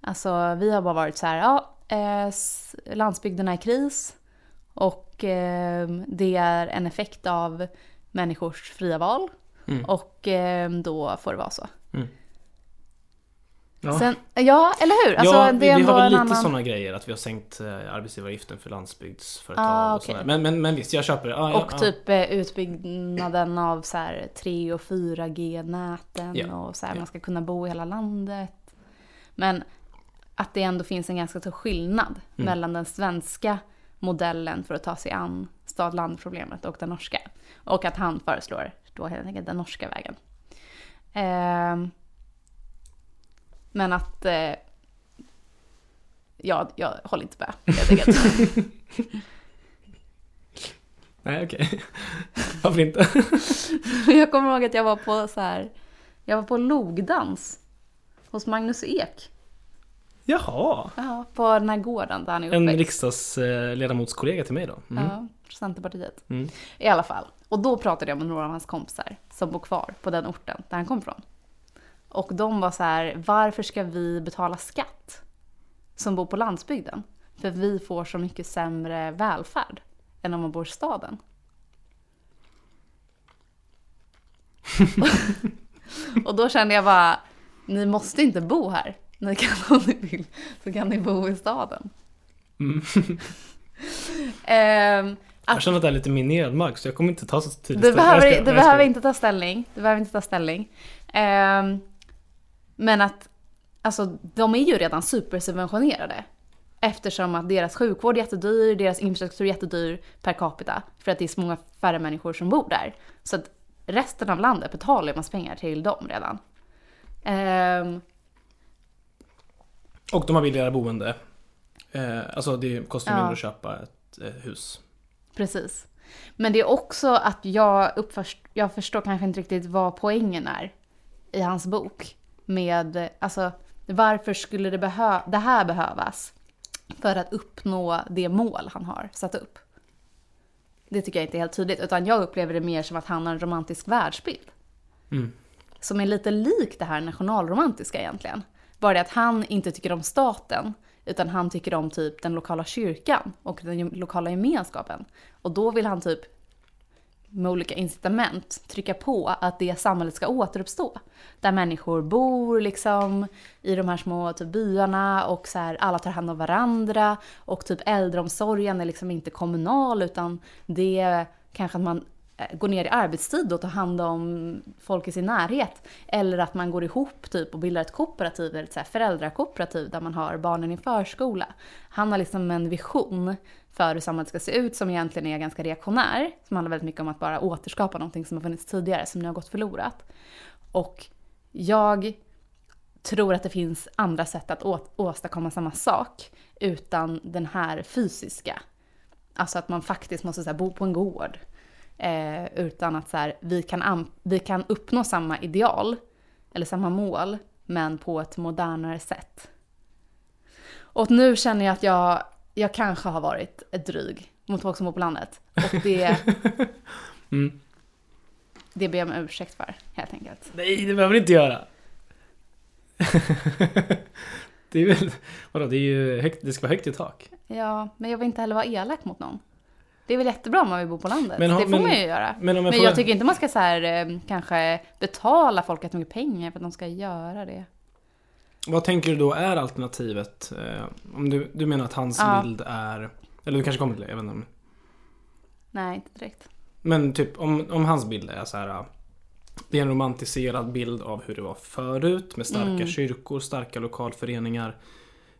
Alltså vi har bara varit så här, ja, eh, landsbygden är i kris och eh, det är en effekt av människors fria val. Mm. Och eh, då får det vara så. Ja. Sen, ja, eller hur? Alltså, ja, det vi, är vi har väl lite annan... sådana grejer, att vi har sänkt eh, arbetsgivaravgiften för landsbygdsföretag Ah, och okej. sådär. Men, men, men visst, jag köper det. Ja, Och ja. typ eh, utbyggnaden av så här 3 och 4G-näten Ja, och så här, ja. man ska kunna bo i hela landet. Men att det ändå finns en ganska stor skillnad Mm. mellan den svenska modellen för att ta sig an stad-land-problemet och den norska. Och att han föreslår då helt enkelt den norska vägen. Ehm, men att... Eh, ja, jag håller inte med helt enkelt. Nej, okej. Varför inte? Jag kommer ihåg att jag var på så här, jag var på logdans hos Magnus Ek. Jaha. Ja, på den här gården där han är En uppväxt. riksdagsledamotskollega till mig då. Mm. Ja, Centerpartiet. Mm. I alla fall. Och då pratade jag med några av hans kompisar som bor kvar på den orten där han kom ifrån. Och de var så här, varför ska vi betala skatt som bor på landsbygden? För vi får så mycket sämre välfärd än om man bor i staden. och då kände jag bara, ni måste inte bo här. Ni kan om ni vill, så kan ni bo i staden. Mm. Ehm, Jag känner att det är lite minerad mark så jag kommer inte ta så tydligt Du ställning. behöver, Jag skojar, du behöver inte ta ställning. Du behöver inte ta ställning. Ehm, men att alltså, de är ju redan supersubventionerade. Eftersom att deras sjukvård är jättedyr, deras infrastruktur är jättedyr per capita. För att det är så många färre människor som bor där. Så att resten av landet betalar ju massa pengar till dem redan. Ehm, Och de har billigare boende. Eh, alltså det kostar Ja. mindre att köpa ett eh, hus. Precis. Men det är också att jag, uppförst, jag förstår kanske inte riktigt vad poängen är i hans bok. Med, alltså, varför skulle det, behö- det här behövas för att uppnå det mål han har satt upp? Det tycker jag inte är helt tydligt, utan jag upplever det mer som att han har en romantisk världsbild. Mm. Som är lite lik det här nationalromantiska egentligen. Bara det att han inte tycker om staten, utan han tycker om typ den lokala kyrkan och den lokala gemenskapen. Och då vill han typ med olika incitament trycka på att det samhället ska återuppstå. Där människor bor liksom i de här små typ, byarna och så här, alla tar hand om varandra och typ äldreomsorgen är liksom inte kommunal utan det är kanske att man eh, går ner i arbetstid och tar hand om folk i sin närhet. Eller att man går ihop typ och bildar ett kooperativ, eller ett så här föräldrakooperativ där man har barnen i förskola. Han har liksom en vision för hur samhället ska se ut som egentligen är ganska reaktionär. Som handlar väldigt mycket om att bara återskapa någonting som har funnits tidigare, som nu har gått förlorat. Och jag tror att det finns andra sätt att å- åstadkomma samma sak utan den här fysiska. Alltså att man faktiskt måste så här, bo på en gård. Eh, utan att så här, vi, kan am- vi kan uppnå samma ideal, eller samma mål, men på ett modernare sätt. Och nu känner jag att jag, jag kanske har varit ett dryg mot folk som bor på landet. Och det, Mm. det ber jag om ursäkt för, helt enkelt. Nej, det behöver du inte göra. det är väl, vadå, det är ju högt, det ska vara högt i tak. Ja, men jag vill inte heller vara elak mot någon. Det är väl jättebra om man vill bo på landet. Men det får men- man ju göra. Men jag Men får... jag tycker inte man ska så här, eh, kanske betala folk jättemycket pengar för att de ska göra det. Vad tänker du då är alternativet? Eh, om du, du menar att hans Ja. bild är... Eller du kanske kommer till det, jag vet inte. om- Nej, inte direkt. Men typ om, om hans bild är så här. äh, Det är en romantiserad bild av hur det var förut med starka Mm. kyrkor, starka lokalföreningar.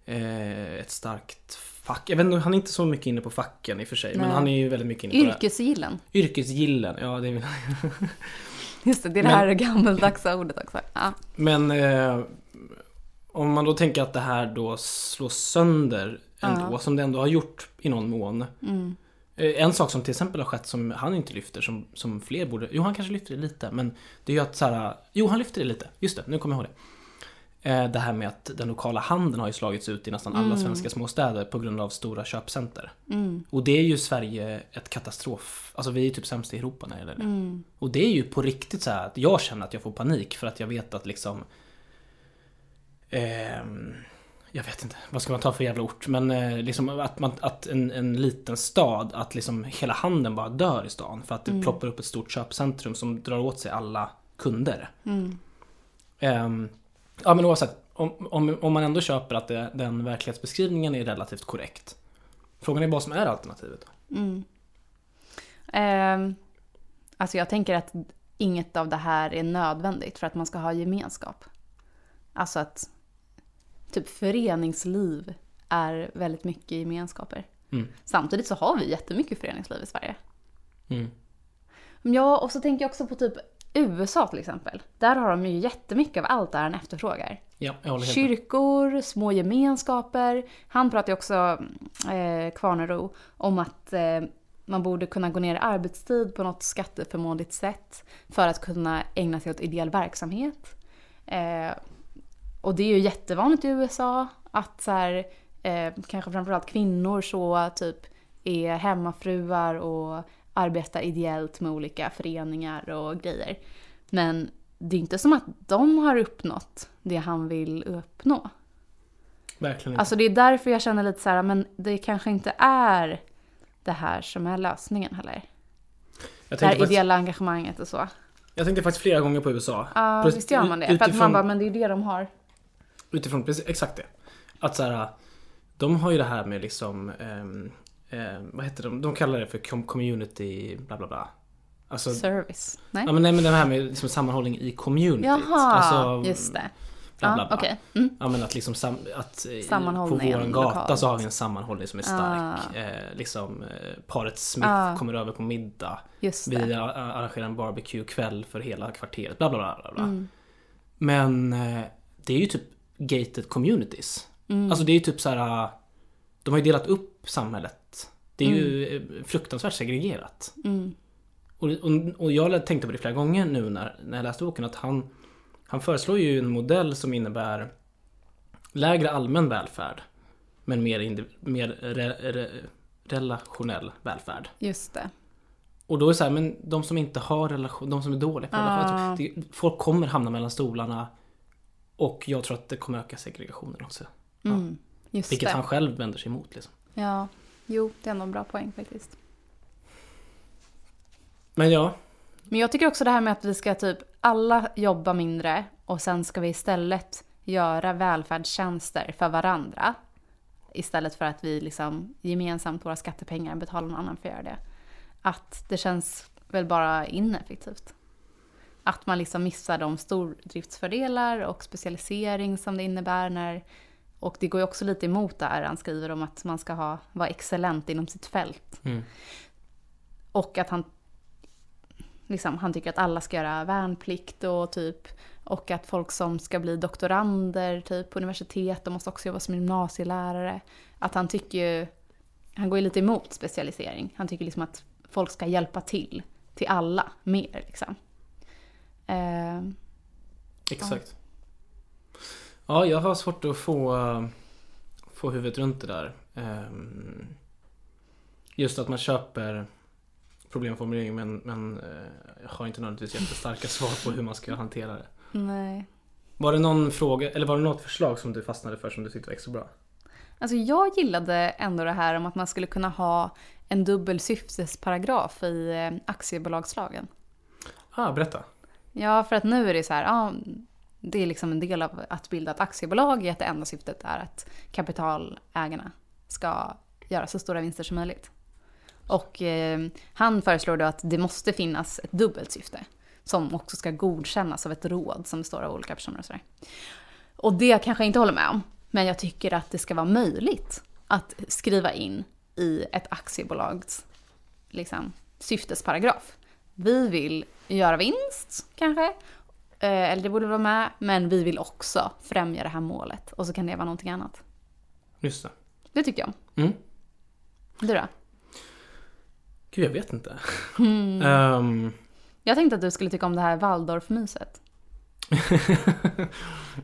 Eh, ett starkt fack. Jag vet inte, han är inte så mycket inne på facken i och för sig. Men Nej. han är ju väldigt mycket inne på Yrkesgillen. det. Yrkesgillen. Ja, det är. Just det, det är Men- det här gammeldagsa ordet också. Ja. Men eh, om man då tänker att det här då slås sönder ändå, Ja. som det ändå har gjort i någon mån. Mm. Eh, En sak som till exempel har skett som han inte lyfter, som, som fler borde... Jo, han kanske lyfter det lite, men det är ju att så här, Jo, han lyfter det lite. Just det, nu kommer jag ihåg det. Eh, Det här med att den lokala handeln har ju slagits ut i nästan alla Mm. svenska småstäder på grund av stora köpcenter. Mm. Och det är ju Sverige ett katastrof. Alltså vi är typ sämst i Europa när det gäller det. Mm. Och det är ju på riktigt så att jag känner att jag får panik för att jag vet att liksom Jag vet inte, vad ska man ta för jävla ort? Men eh, liksom att, man, att en, en liten stad, att liksom hela handeln bara dör i stan för att det Mm. ploppar upp ett stort köpcentrum som drar åt sig alla kunder. Mm. Ehm, ja men oavsett, om, om, om man ändå köper att det, den verklighetsbeskrivningen är relativt korrekt. Frågan är vad som är alternativet. Mm. Ehm, alltså jag tänker att inget av det här är nödvändigt för att man ska ha gemenskap. Alltså att typ föreningsliv är väldigt mycket gemenskaper. Mm. Samtidigt så har vi jättemycket föreningsliv i Sverige. Mm. Ja, och så tänker jag också på typ USA till exempel. Där har de ju jättemycket av allt det här han efterfrågar. Ja. Kyrkor, små gemenskaper. Han pratar ju också, eh, Kvarnero, om att eh, man borde kunna gå ner i arbetstid på något skatteförmånligt sätt för att kunna ägna sig åt ideell verksamhet. Eh, och det är ju jättevanligt i USA att så här, eh, kanske framförallt kvinnor så typ är hemmafruar och arbetar ideellt med olika föreningar och grejer. Men det är inte som att de har uppnått det han vill uppnå. Verkligen inte. Alltså det är därför jag känner lite så här, men det kanske inte är det här som är lösningen heller. jag, Det här faktiskt, ideella engagemanget och så. jag tänkte faktiskt flera gånger på USA. Ja, Plus- visst gör man det. För att utifrån- man bara, men det är ju det de har. Utifrån precis, exakt det. Att så här, de har ju det här med liksom, ehm, vad heter de? De kallar det för com- community, bla bla bla. Alltså, Service. Nej? ja men nej men det här med liksom sammanhållning i communityt. Jaha, alltså, just det. Bla, bla, bla. okej. Mm. Ja men att liksom sam, att eh, på vår gata lokalt. så har vi en sammanhållning som är stark. Ah. Eh, liksom eh, paret Smith Ah. kommer över på middag. Just Vi arrangerar en barbecue-kväll för hela kvarteret. Bla bla bla. bla, bla. Mm. Men eh, det är ju typ gated communities. Mm. Alltså det är ju typ så här. De har ju delat upp samhället. Det är ju eh, fruktansvärt segregerat. Mm. Och, och, och jag tänkte på det flera gånger nu när, när jag läste boken att han, han föreslår ju en modell som innebär lägre allmän välfärd men mer, indiv, mer re, re, relationell välfärd. Just det. Och då är det så här, men de som inte har relation, de som är dåliga på relation, Ah. det, folk kommer hamna mellan stolarna och jag tror att det kommer öka segregationen också. Mm. Just Vilket det. han själv vänder sig emot liksom. Ja, jo, det är ändå en bra poäng faktiskt. Men ja, Men jag tycker också det här med att vi ska typ alla jobba mindre och sen ska vi istället göra välfärdstjänster för varandra. Istället för att vi liksom gemensamt våra skattepengar betalar någon annan för att göra det. Att det känns väl bara ineffektivt. Att man liksom missar de stordriftsfördelar och specialisering som det innebär när och det går ju också lite emot det här han skriver om att man ska ha, vara excellent inom sitt fält. Mm. Och att han, liksom, han tycker att alla ska göra värnplikt och typ och att folk som ska bli doktorander typ på universitet, de måste också jobba som gymnasielärare. Att han tycker ju, han går ju lite emot specialisering. Han tycker liksom att folk ska hjälpa till, till alla, mer liksom. Eh, exakt. Ja, jag har svårt att få, eh, få huvudet runt det där. Ehm, Just att man köper problemformulering men, men eh, har inte nödvändigtvis jättestarka svar på hur man ska hantera det. nej. Var det någon fråga, eller var det något förslag som du fastnade för som du tyckte var extra bra? Alltså jag gillade ändå det här om att man skulle kunna ha en dubbel syftesparagraf i eh, aktiebolagslagen. Ah, berätta. Ja, för att nu är det så här, ja, det är liksom en del av att bilda ett aktiebolag i att det enda syftet är att kapitalägarna ska göra så stora vinster som möjligt. Och eh, han föreslår då att det måste finnas ett dubbelt syfte som också ska godkännas av ett råd som består av olika personer och sådär. Och det kanske jag inte håller med om, men jag tycker att det ska vara möjligt att skriva in i ett aktiebolags liksom, syftesparagraf. Vi vill göra vinst kanske, eh, eller det borde vara med, men vi vill också främja det här målet. Och så kan det vara någonting annat. Just det. Det tycker jag. Mm. Du då? Gud, jag vet inte. Mm. Ehm, Jag tänkte att du skulle tycka om det här Waldorfmyset.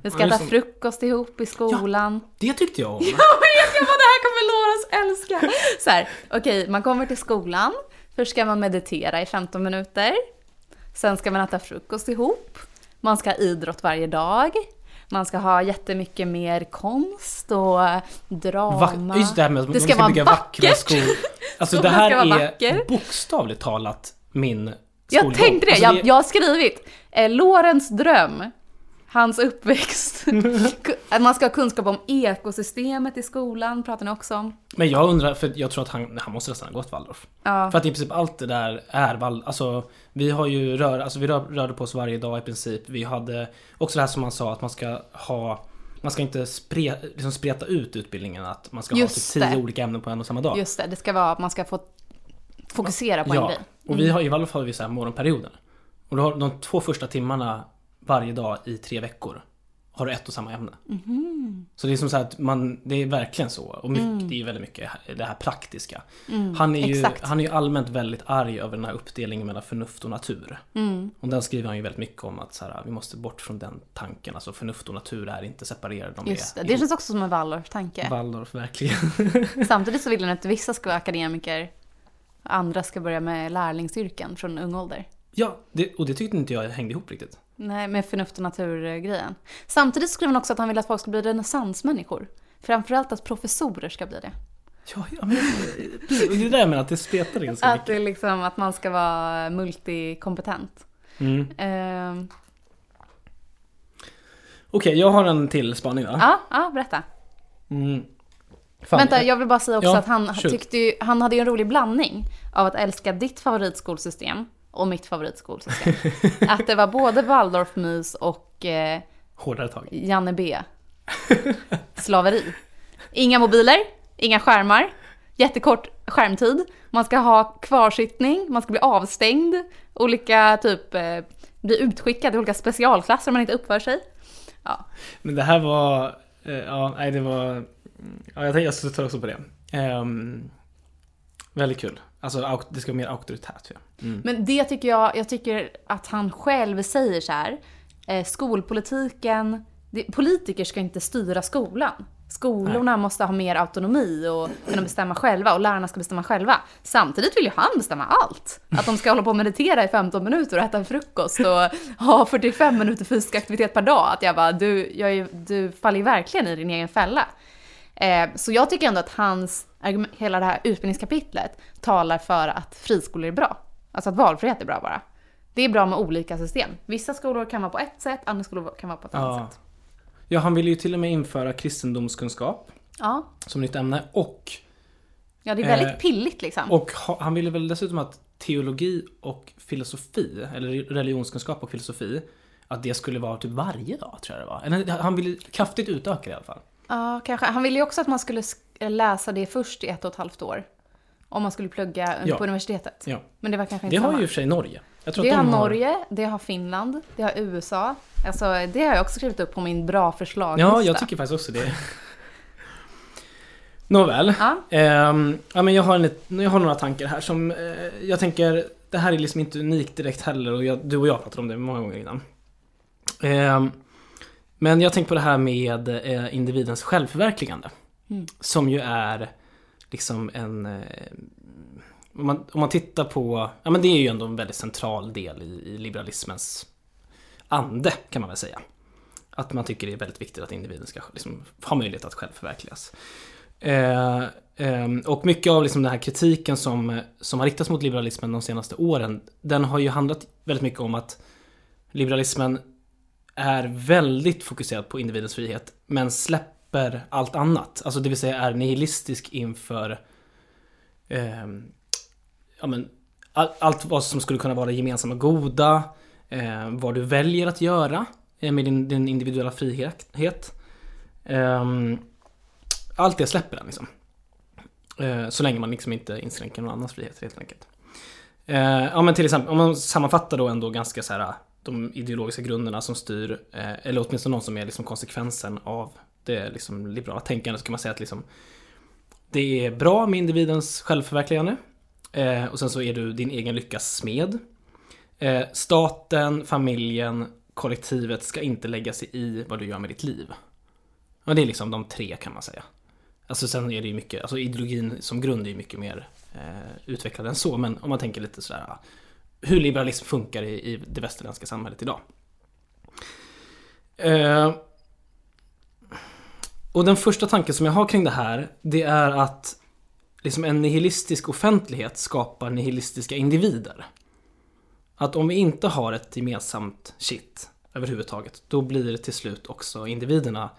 Vi ska Ja, äta det. frukost ihop i skolan. det tyckte jag om. Jag vet ju vad det här kommer Loras älska! Så här, okej, man kommer till skolan. Först ska man meditera i 15 minuter. Sen ska man äta frukost ihop. Man ska ha idrott varje dag. Man ska ha jättemycket mer konst och drama. Va- just det här med att Det man ska ska bygga vackra vackert. skor. Alltså det här är vacker. bokstavligt talat min Jag skolgång. tänkte det, Alltså, jag, jag har skrivit. Eh, Lorens dröm, hans uppväxt. att man ska ha kunskap om ekosystemet i skolan, pratar ni också om. Men jag undrar, för jag tror att han, han måste nästan ha gått Waldorf. Ja. För att i princip allt det där är Waldorf. Alltså vi har ju rör, alltså vi rör, rörde på oss varje dag i princip. Vi hade också det här som man sa att man ska ha man ska inte spre, liksom spreta ut utbildningen, att man ska Just ha typ tio olika ämnen på en och samma dag. Just det, det ska vara att man ska få fokusera på en ja, grej. och vi har i Waldorf har vi så här morgonperioder. Och då har de två första timmarna varje dag i tre veckor har du ett och samma ämne. Mhm. Så det är som så här att man, det är verkligen så. Och mycket, det är väldigt mycket det här praktiska. han, är ju, Mm. exakt. han är ju allmänt väldigt arg över den här uppdelningen mellan förnuft och natur. Mm. Och den skriver han ju väldigt mycket om att så här, vi måste bort från den tanken. Alltså förnuft och natur är inte separerade. De Just det, är det känns också som en Waldorf-tanke. Waldorf, verkligen. Samtidigt så vill han att vissa ska vara akademiker, andra ska börja med lärlingsyrken från ung ålder. Ja, det, och det tyckte inte jag hängde ihop riktigt. Nej, med förnuft och natur-grejen. Samtidigt skriver han också att han vill att folk ska bli renässansmänniskor. Framförallt att professorer ska bli det. Ja, ja men, det är det där med att det spretar ganska Att, mycket. det är liksom, att man ska vara multikompetent. Mm. Ehm, Okej, jag har en till spaning då. ja, ja, berätta. Mm. Fan, Vänta, jag vill bara säga också Ja, att han, shoot. tyckte ju, han hade ju en rolig blandning av att älska ditt favoritskolsystem och mitt favoritskolsystem. att det var både Waldorfmys och eh, Hårdare tag. Janne B. Slaveri. Inga mobiler, inga skärmar, jättekort skärmtid. Man ska ha kvarsittning, man ska bli avstängd, olika typ, eh, bli utskickad till olika specialklasser om man inte uppför sig. Ja, Men det här var... eh, ja, nej det var... Ja, jag tänkte jag skulle ta också på det. Ehm, väldigt kul. Alltså det ska vara mer auktoritärt. Ja. Mm. Men det tycker jag, jag tycker att han själv säger så här. Eh, skolpolitiken, det, politiker ska inte styra skolan. Skolorna måste ha mer autonomi och kunna bestämma själva och lärarna ska bestämma själva. Samtidigt vill ju han bestämma allt. Att de ska hålla på och meditera i 15 minuter och äta en frukost och ha 45 minuter fysisk aktivitet per dag. Att jag bara, du, jag är, du faller ju verkligen i din egen fälla. Eh, så jag tycker ändå att hans, hela det här utbildningskapitlet talar för att friskolor är bra. Alltså att valfrihet är bra bara. Det är bra med olika system. Vissa skolor kan vara på ett sätt, andra skolor kan vara på ett annat Ja. sätt. Ja, han ville ju till och med införa kristendomskunskap Ja. som nytt ämne och, ja, det är väldigt Eh, pilligt liksom. och ha, han ville väl dessutom att teologi och filosofi, eller religionskunskap och filosofi, att det skulle vara typ varje dag tror jag det var. Eller, han ville kraftigt utöka det i alla fall. Ja, kanske. Han ville ju också att man skulle sk- läsa det först i ett och ett halvt år. Om man skulle plugga Ja. på universitetet. Ja. Men det var kanske inte Det har samma. ju i och för sig Norge. Det har Norge, det har Finland, det har USA. Alltså det har jag också skrivit upp på min bra förslag Ja, jag tycker faktiskt också det. Nåväl. Ja. Ehm, ja, men jag, har en, jag har några tankar här som eh, jag tänker, det här är liksom inte unikt direkt heller och jag, du och jag pratade om det många gånger innan. Ehm, men jag tänker på det här med eh, individens självförverkligande. Mm. Som ju är liksom en... Eh, om, man, om man tittar på... Ja men det är ju ändå en väldigt central del i, i liberalismens ande kan man väl säga. Att man tycker det är väldigt viktigt att individen ska liksom, ha möjlighet att själv förverkligas. Eh, ehm, och mycket av liksom den här kritiken som, som har riktats mot liberalismen de senaste åren, den har ju handlat väldigt mycket om att liberalismen är väldigt fokuserad på individens frihet, men släpper allt annat. Alltså det vill säga är nihilistisk inför eh, ja, men, all, allt vad som skulle kunna vara gemensamma goda, eh, vad du väljer att göra eh, med din, din individuella frihet. Ehm, allt det släpper den liksom. Eh, så länge man liksom inte inskränker någon annans frihet helt enkelt. Eh, ja men till exempel, om man sammanfattar då ändå ganska så här de ideologiska grunderna som styr, eh, eller åtminstone någon som är liksom konsekvensen av det liksom liberala tänkandet, så kan man säga att liksom det är bra med individens självförverkligande. Eh, och sen så är du din egen lyckas smed. Eh, staten, familjen, kollektivet ska inte lägga sig i vad du gör med ditt liv. Och det är liksom de tre kan man säga. Alltså sen är det ju mycket, alltså ideologin som grund är ju mycket mer eh, utvecklad än så. Men om man tänker lite sådär hur liberalism funkar i, i det västerländska samhället idag. Eh, och den första tanken som jag har kring det här, det är att liksom en nihilistisk offentlighet skapar nihilistiska individer. Att om vi inte har ett gemensamt shit överhuvudtaget, då blir till slut också individerna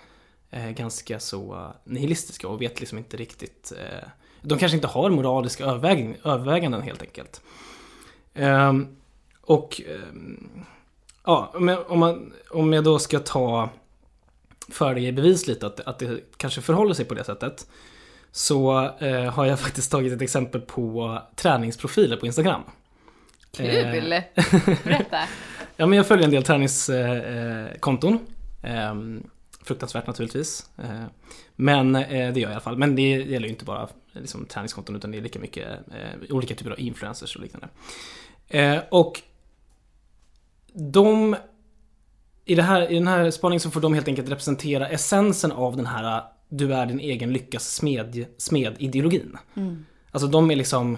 eh, ganska så nihilistiska och vet liksom inte riktigt eh, De kanske inte har moraliska överväg överväganden helt enkelt. Ehm, och ehm, ja, om man, om jag då ska ta för det i bevis lite att, att det kanske förhåller sig på det sättet så eh, har jag faktiskt tagit ett exempel på träningsprofiler på Instagram. Kul! Eh. Berätta. Ja, men jag följer en del träningskonton. Eh, fruktansvärt naturligtvis. Eh, men eh, det gör jag i alla fall. Men det gäller ju inte bara liksom, träningskonton utan det är lika mycket eh, olika typer av influencers och liknande. Eh, och de i, det här, I den här spaningen så får de helt enkelt representera essensen av den här du är din egen lyckas smed, smed ideologin. Mm. Alltså de är liksom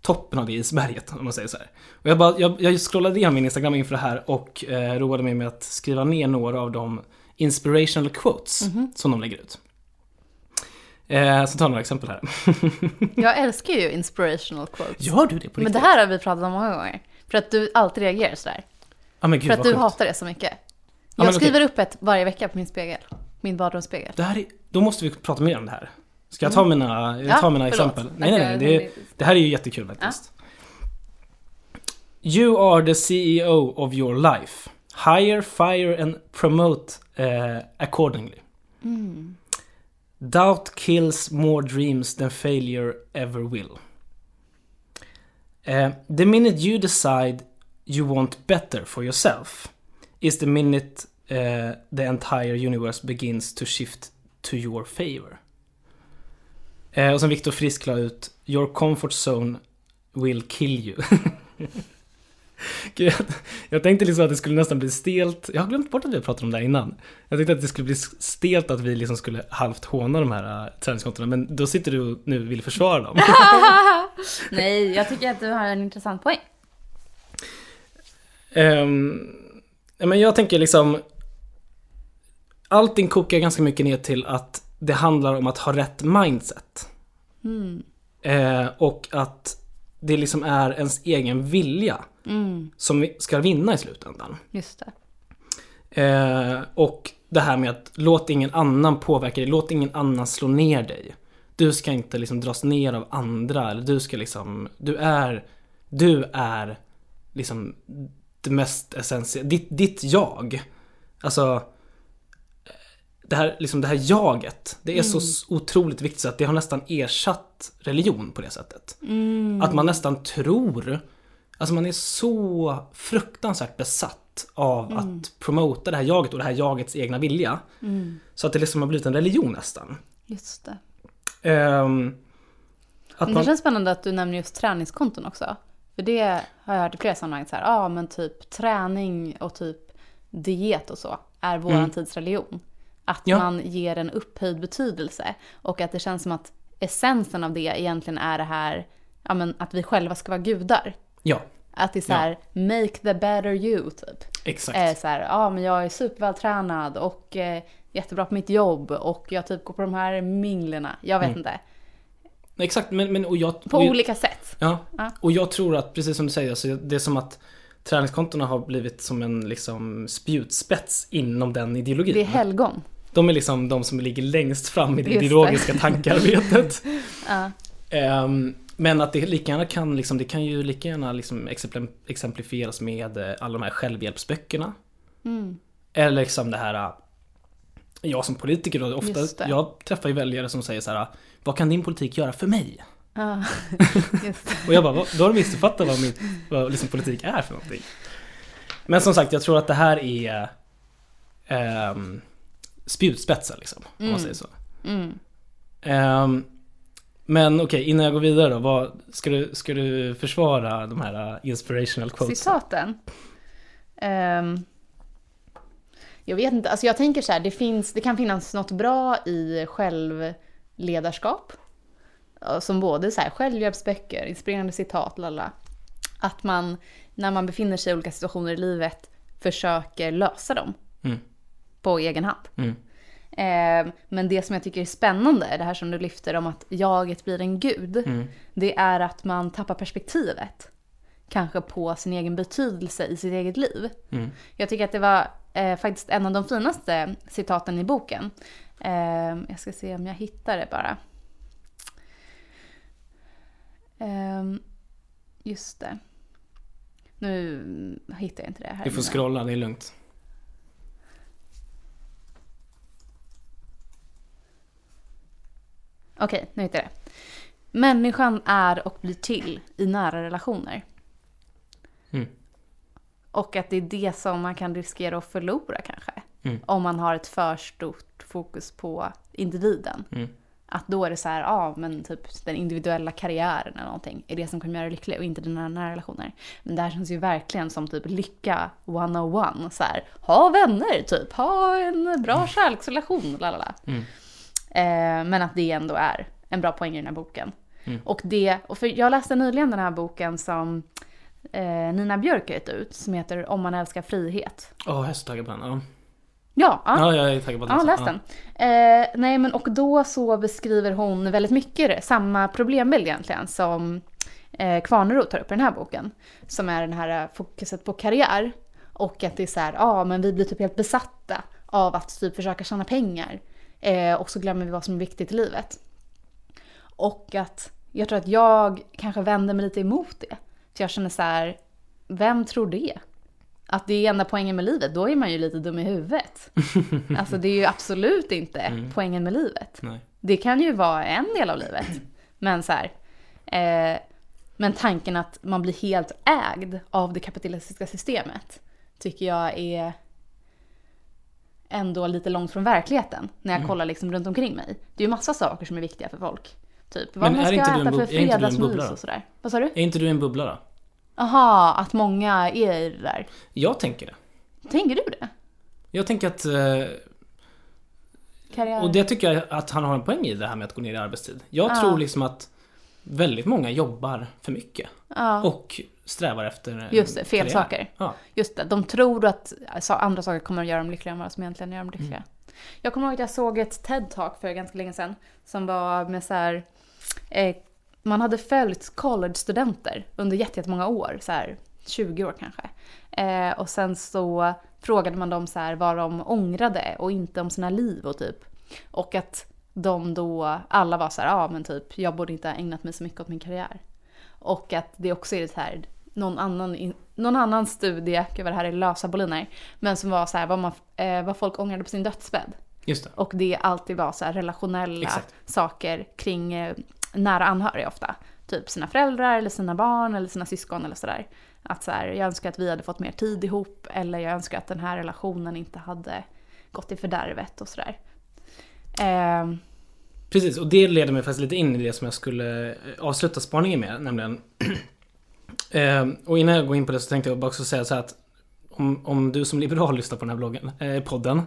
toppen av det isberget om man säger så här. Och jag, bara, jag, jag scrollade igenom min Instagram inför det här och eh, roade mig med att skriva ner några av de inspirational quotes Mhm. som de lägger ut. Eh, så jag några exempel här. Jag älskar ju inspirational quotes. Gör du det på Men riktigt? det här har vi pratat om många gånger. För att du alltid reagerar sådär. ja, men gud, För att du sjukt. hatar det så mycket. Ja, Jag men okej. skriver upp ett varje vecka på min spegel. Min badrumsspegel. Det här är, då måste vi prata mer om det här. Ska jag ta mina, jag Ja, tar mina förlåt. exempel? Nej, nej, nej. Det, jag- det här är ju jättekul faktiskt. You are the CEO of your life. Hire, fire and promote eh, accordingly. Mm. Doubt kills more dreams than failure ever will. Uh, the minute you decide you want better for yourself is the minute uh, the entire universe begins to shift to your favor. Uh, och sen Viktor Frisk la ut Your comfort zone will kill you. Gud, jag, jag tänkte liksom att det skulle nästan bli stelt. Jag har glömt bort att vi pratade om det här innan. Jag tänkte att det skulle bli stelt att vi liksom skulle halvt håna de här uh, träningskontona. Men då sitter du och nu vill försvara dem. Nej, jag tycker att du har en intressant poäng. Ja, men jag tänker liksom... Allting kokar ganska mycket ner till att det handlar om att ha rätt mindset. Mm. Eh, och att det liksom är ens egen vilja som ska vinna i slutändan. Just det. Eh, och det här med att låt ingen annan påverka dig, låt ingen annan slå ner dig. Du ska inte liksom dras ner av andra, eller du ska liksom, du är, du är liksom det mest essentiella, ditt, ditt jag. Alltså, det här, liksom det här jaget, det är så s- otroligt viktigt så att det har nästan ersatt religion på det sättet. Att man nästan tror, alltså man är så fruktansvärt besatt av att promota det här jaget och det här jagets egna vilja. Så att det liksom har blivit en religion nästan. Just det. Ehm, att Men det man, känns spännande att du nämner just träningskonton också. För det har jag hört i flera sammanhang så här, ja men typ träning och typ diet och så är våran tids religion. Att Ja. man ger en upphöjd betydelse och att det känns som att essensen av det egentligen är det här, ja men att vi själva ska vara gudar. Ja, Att det är så här, make the better you typ. exakt. Eh, så här, ja men jag är supervältränad och eh, jättebra på mitt jobb och jag typ går på de här minglerna. Jag vet inte. Exakt, men, men och jag... På och, olika sätt. Ja, Ja. och jag tror att precis som du säger, alltså, det är som att träningskontona har blivit som en liksom spjutspets inom den ideologin. Det är helgon. De är liksom de som ligger längst fram i det Just det. ideologiska tankearbetet. Ja. Ehm, men att det lika gärna kan, liksom, det kan ju lika gärna liksom exempl- exemplifieras med eh, alla de här självhjälpsböckerna. Mm. Eller liksom det här, eh, jag som politiker då, ofta, jag träffar ju väljare som säger så här, vad kan din politik göra för mig? Det. Och jag bara, "Vad- då har du missuppfattat vad, min, vad liksom politik är för någonting. Men som sagt, jag tror att det här är um, spjutspetsen liksom, om man säger så. Mm. Ehm, men okej, innan jag går vidare då, vad, ska, du, ska du försvara de här uh, inspirational quotes? Citaten. Ehm, jag vet inte, alltså jag tänker så här, det, finns, det kan finnas något bra i självledarskap. Som både så här, självhjälpsböcker, inspirerande citat, lalla. Att man, när man befinner sig i olika situationer i livet, försöker lösa dem. Mm. På egen hand. Mm. Eh, men det som jag tycker är spännande, det här som du lyfter om att jaget blir en gud, Mm. det är att man tappar perspektivet. Kanske på sin egen betydelse i sitt eget liv. Mm. Jag tycker att det var eh, faktiskt en av de finaste citaten i boken. Eh, jag ska se om jag hittar det bara. Eh, just det. Nu hittar jag inte det här. Du får scrolla, det är lugnt. Okej, nu hittar jag det. Människan är och blir till i nära relationer. Mm. Och att det är det som man kan riskera att förlora kanske. Mm. Om man har ett för stort fokus på individen. Mm. Att då är det så här, ja men typ den individuella karriären eller någonting är det som kommer göra dig lycklig och inte dina nära relationer. Men det här känns ju verkligen som typ lycka 101. Så här, ha vänner typ, ha en bra kärleksrelation, lalala. Mm. Eh, men att det ändå är en bra poäng i den här boken. Mm. Och det, och för jag läste nyligen den här boken som eh, Nina Björk gett ut som heter Om man älskar frihet. Åh, jag är så taggad på den. Ja, Ja, ja. ja jag är taggad på den. Ja, läs den. Eh, nej, men och då så beskriver hon väldigt mycket samma problembild egentligen som eh, Kvarnerud tar upp i den här boken. Som är den här eh, fokuset på karriär. Och att det är så här, ja men vi blir typ helt besatta av att typ försöka tjäna pengar. Eh, och så glömmer vi vad som är viktigt i livet. Och att jag tror att jag kanske vänder mig lite emot det. För jag känner så här, vem tror det? Att det är enda poängen med livet, då är man ju lite dum i huvudet. Alltså det är ju absolut inte poängen med livet. Nej. Det kan ju vara en del av livet. Men så här, eh, men tanken att man blir helt ägd av det kapitalistiska systemet tycker jag är ändå lite långt från verkligheten när jag Mm. kollar liksom runt omkring mig. Det är ju massa saker som är viktiga för folk. Typ vad Men man ska inte äta för fredagsmys och sådär. Vad sa du? Är inte du en bubbla då? Aha, att många är i det där. Jag tänker det. Tänker du det? Jag tänker att... eh, Karriär? Och det tycker jag att han har en poäng i det här med att gå ner i arbetstid. Jag Ja. tror liksom att väldigt många jobbar för mycket. ja. Och strävar efter Just det, fel karriär. saker. Ja. Just det, de tror att andra saker kommer att göra dem lyckliga än vad som egentligen gör dem lyckliga. Mm. Jag kommer ihåg att jag såg ett TED-talk för ganska länge sedan som var med så här, eh, man hade följt college-studenter under jätte- jättemånga år, så här 20 år kanske. Eh, och sen så frågade man dem så här vad de ångrade och inte om sina liv och typ. Och att de då, alla var så här, ja men typ, jag borde inte ha ägnat mig så mycket åt min karriär. Och att det också är så här, någon annan, någon annan studie, gud vad det här är lösa boliner, men som var så här vad, man, eh, vad folk ångrade på sin dödsbädd. Just det. Och det alltid var så här relationella Exakt. saker kring eh, nära anhöriga ofta. Typ sina föräldrar eller sina barn eller sina syskon eller sådär. Att så här, jag önskar att vi hade fått mer tid ihop eller jag önskar att den här relationen inte hade gått i fördärvet och sådär. Eh, Precis, och det leder mig faktiskt lite in i det som jag skulle eh, avsluta spaningen med, nämligen eh, Och innan jag går in på det så tänkte jag bara också säga så här att om, om du som liberal lyssnar på den här bloggen, eh, podden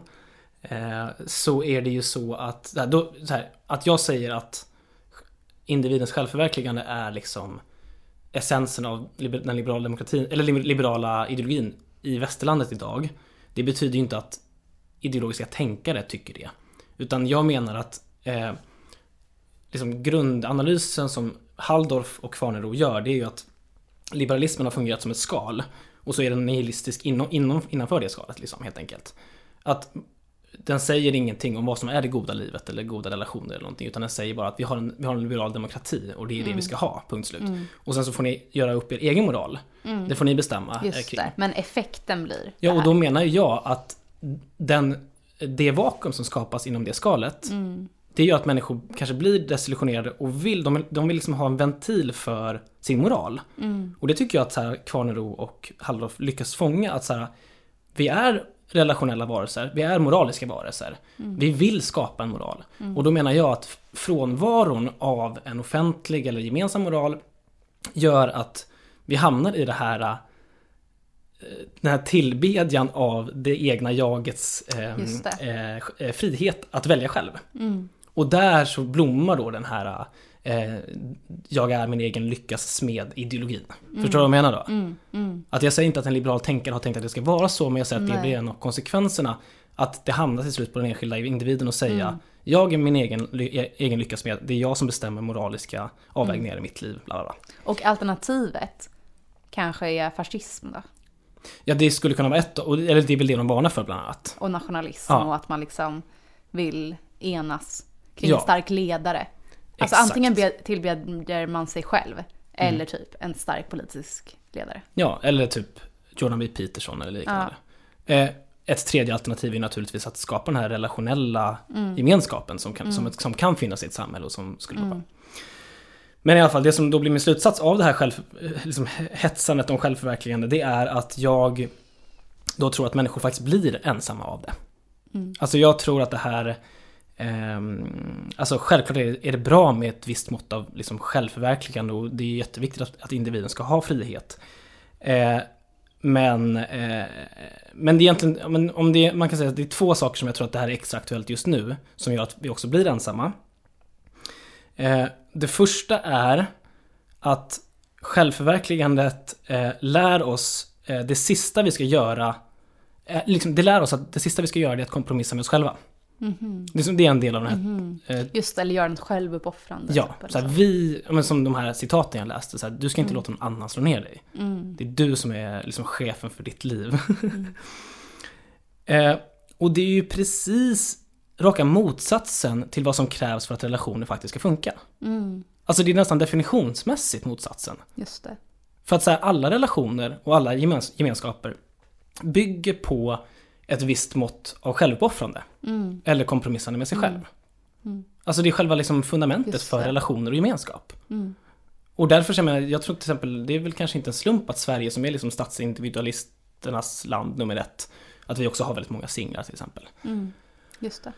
eh, Så är det ju så att, så här, då, så här, att jag säger att individens självförverkligande är liksom essensen av liber- den liberala demokratin, eller liberala ideologin i västerlandet idag. Det betyder ju inte att ideologiska tänkare tycker det. Utan jag menar att eh, liksom grundanalysen som Halldorf och Farnero gör, det är ju att liberalismen har fungerat som ett skal. Och så är den nihilistisk inom, inom, innanför det skalet, liksom, helt enkelt. Att den säger ingenting om vad som är det goda livet eller goda relationer eller någonting. Utan den säger bara att vi har en, vi har en liberal demokrati och det är det vi ska ha, punkt slut. Och sen så får ni göra upp er egen moral. Det får ni bestämma eh, just kring. det, men effekten blir Ja, och då menar jag att den, det vakuum som skapas inom det skalet, Mm. Det gör att människor kanske blir desillusionerade och vill, de, de vill liksom ha en ventil för sin moral. Mm. Och det tycker jag att så här, Kvarnero och Halldorf lyckas fånga, att så här, vi är relationella varelser, vi är moraliska varelser. Mm. Vi vill skapa en moral. Och då menar jag att frånvaron av en offentlig eller gemensam moral gör att vi hamnar i det här eh, den här tillbedjan av det egna jagets eh, Just det. eh, frihet att välja själv. Mm. Och där så blommar då den här eh, jag är min egen lyckas smed ideologin. Förstår du vad jag menar då? Mm, mm. Att jag säger inte att en liberal tänkare har tänkt att det ska vara så, men jag säger att det Nej. blir en av konsekvenserna. Att det hamnar till slut på den enskilda individen och säga Mm. Jag är min egen, ly- egen lyckas smed, det är jag som bestämmer moraliska avvägningar Mm. i mitt liv. Bla bla. Och alternativet kanske är fascism då? Ja, det skulle kunna vara ett, eller det är väl det de varnar för bland annat. Och nationalism Ja. och att man liksom vill enas kring Ja. en stark ledare. Alltså Exakt. antingen be- tillbeder man sig själv eller typ en stark politisk ledare. Ja, eller typ Jordan B. Peterson eller liknande. Eh, ett tredje alternativ är naturligtvis att skapa den här relationella Mm. gemenskapen som kan, som, som kan finnas i ett samhälle och som skulle vara bra. Men i alla fall, det som då blir min slutsats av det här själv, liksom hetsandet om självförverkligande, det är att jag då tror att människor faktiskt blir ensamma av det. Alltså jag tror att det här Um, Alltså självklart är det, är det bra med ett visst mått av liksom självförverkligande och det är jätteviktigt att, att individen ska ha frihet. Uh, men, uh, men det är egentligen, men om det, man kan säga att det är två saker som jag tror att det här är extra aktuellt just nu, som gör att vi också blir ensamma. Uh, det första är att självförverkligandet eh, lär oss eh, det sista vi ska göra liksom, det lär oss att det sista vi ska göra är att kompromissa med oss själva. Det, är som- det är en del av den här... Eh, Just eller göra något självuppoffrande. ja, typ, så här, vi, men som de här citaten jag läste, så här, du ska inte låta någon annan slå ner dig. Mm. Det är du som är liksom chefen för ditt liv. eh, och det är ju precis raka motsatsen till vad som krävs för att relationer faktiskt ska funka. Mm, Alltså det är nästan definitionsmässigt motsatsen. just det. För att så här, alla relationer och alla gemens- gemenskaper bygger på ett visst mått av självuppoffrande. Mm, Eller kompromissande med sig själv. Alltså det är själva liksom fundamentet för relationer och gemenskap. mm, Och därför så jag menar, jag tror till exempel, det är väl kanske inte en slump att Sverige som är liksom statsindividualisternas land nummer ett, att vi också har väldigt många singlar till exempel. mm. Just det.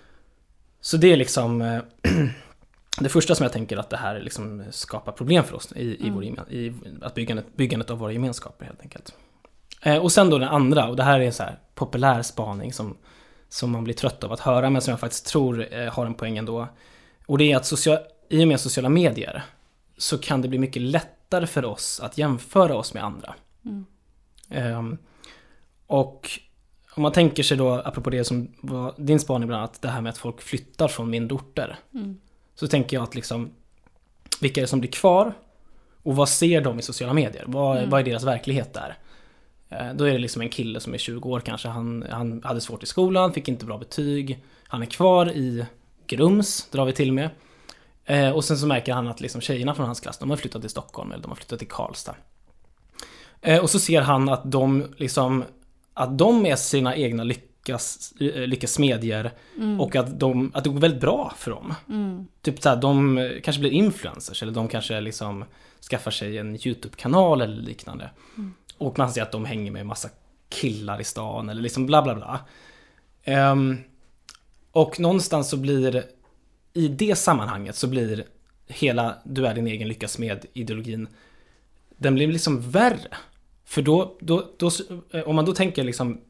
Så det är liksom eh, det första som jag tänker att det här liksom skapar problem för oss i, i, vår, i att byggandet, byggandet av våra gemenskaper helt enkelt. Eh, och sen då den andra, och det här är en så här populär spaning som, som man blir trött av att höra, men som jag faktiskt tror eh, har en poäng ändå. Och det är att social, i och med sociala medier så kan det bli mycket lättare för oss att jämföra oss med andra. Ehm, och om man tänker sig då, apropå det som var din spaning bland annat, det här med att folk flyttar från mindre orter. Mm. Så tänker jag att liksom vilka är det som blir kvar och vad ser de i sociala medier? Vad, vad är deras verklighet där? Eh, Då är det liksom en kille som är 20 år kanske, han, han hade svårt i skolan, fick inte bra betyg. Han är kvar i Grums, drar vi till med. Eh, Och sen så märker han att liksom tjejerna från hans klass, de har flyttat till Stockholm eller de har flyttat till Karlstad. Eh, Och så ser han att de liksom, att de är sina egna lyckas, lyckas smedjor och att, de, att det går väldigt bra för dem. Typ såhär, de kanske blir influencers eller de kanske liksom skaffar sig en YouTube-kanal eller liknande. Och man ser att de hänger med en massa killar i stan eller liksom bla bla bla. Um, och någonstans så blir, i det sammanhanget så blir hela du är din egen lyckas med ideologin, den blir liksom värre. För då, då, då, eh, om man då tänker liksom,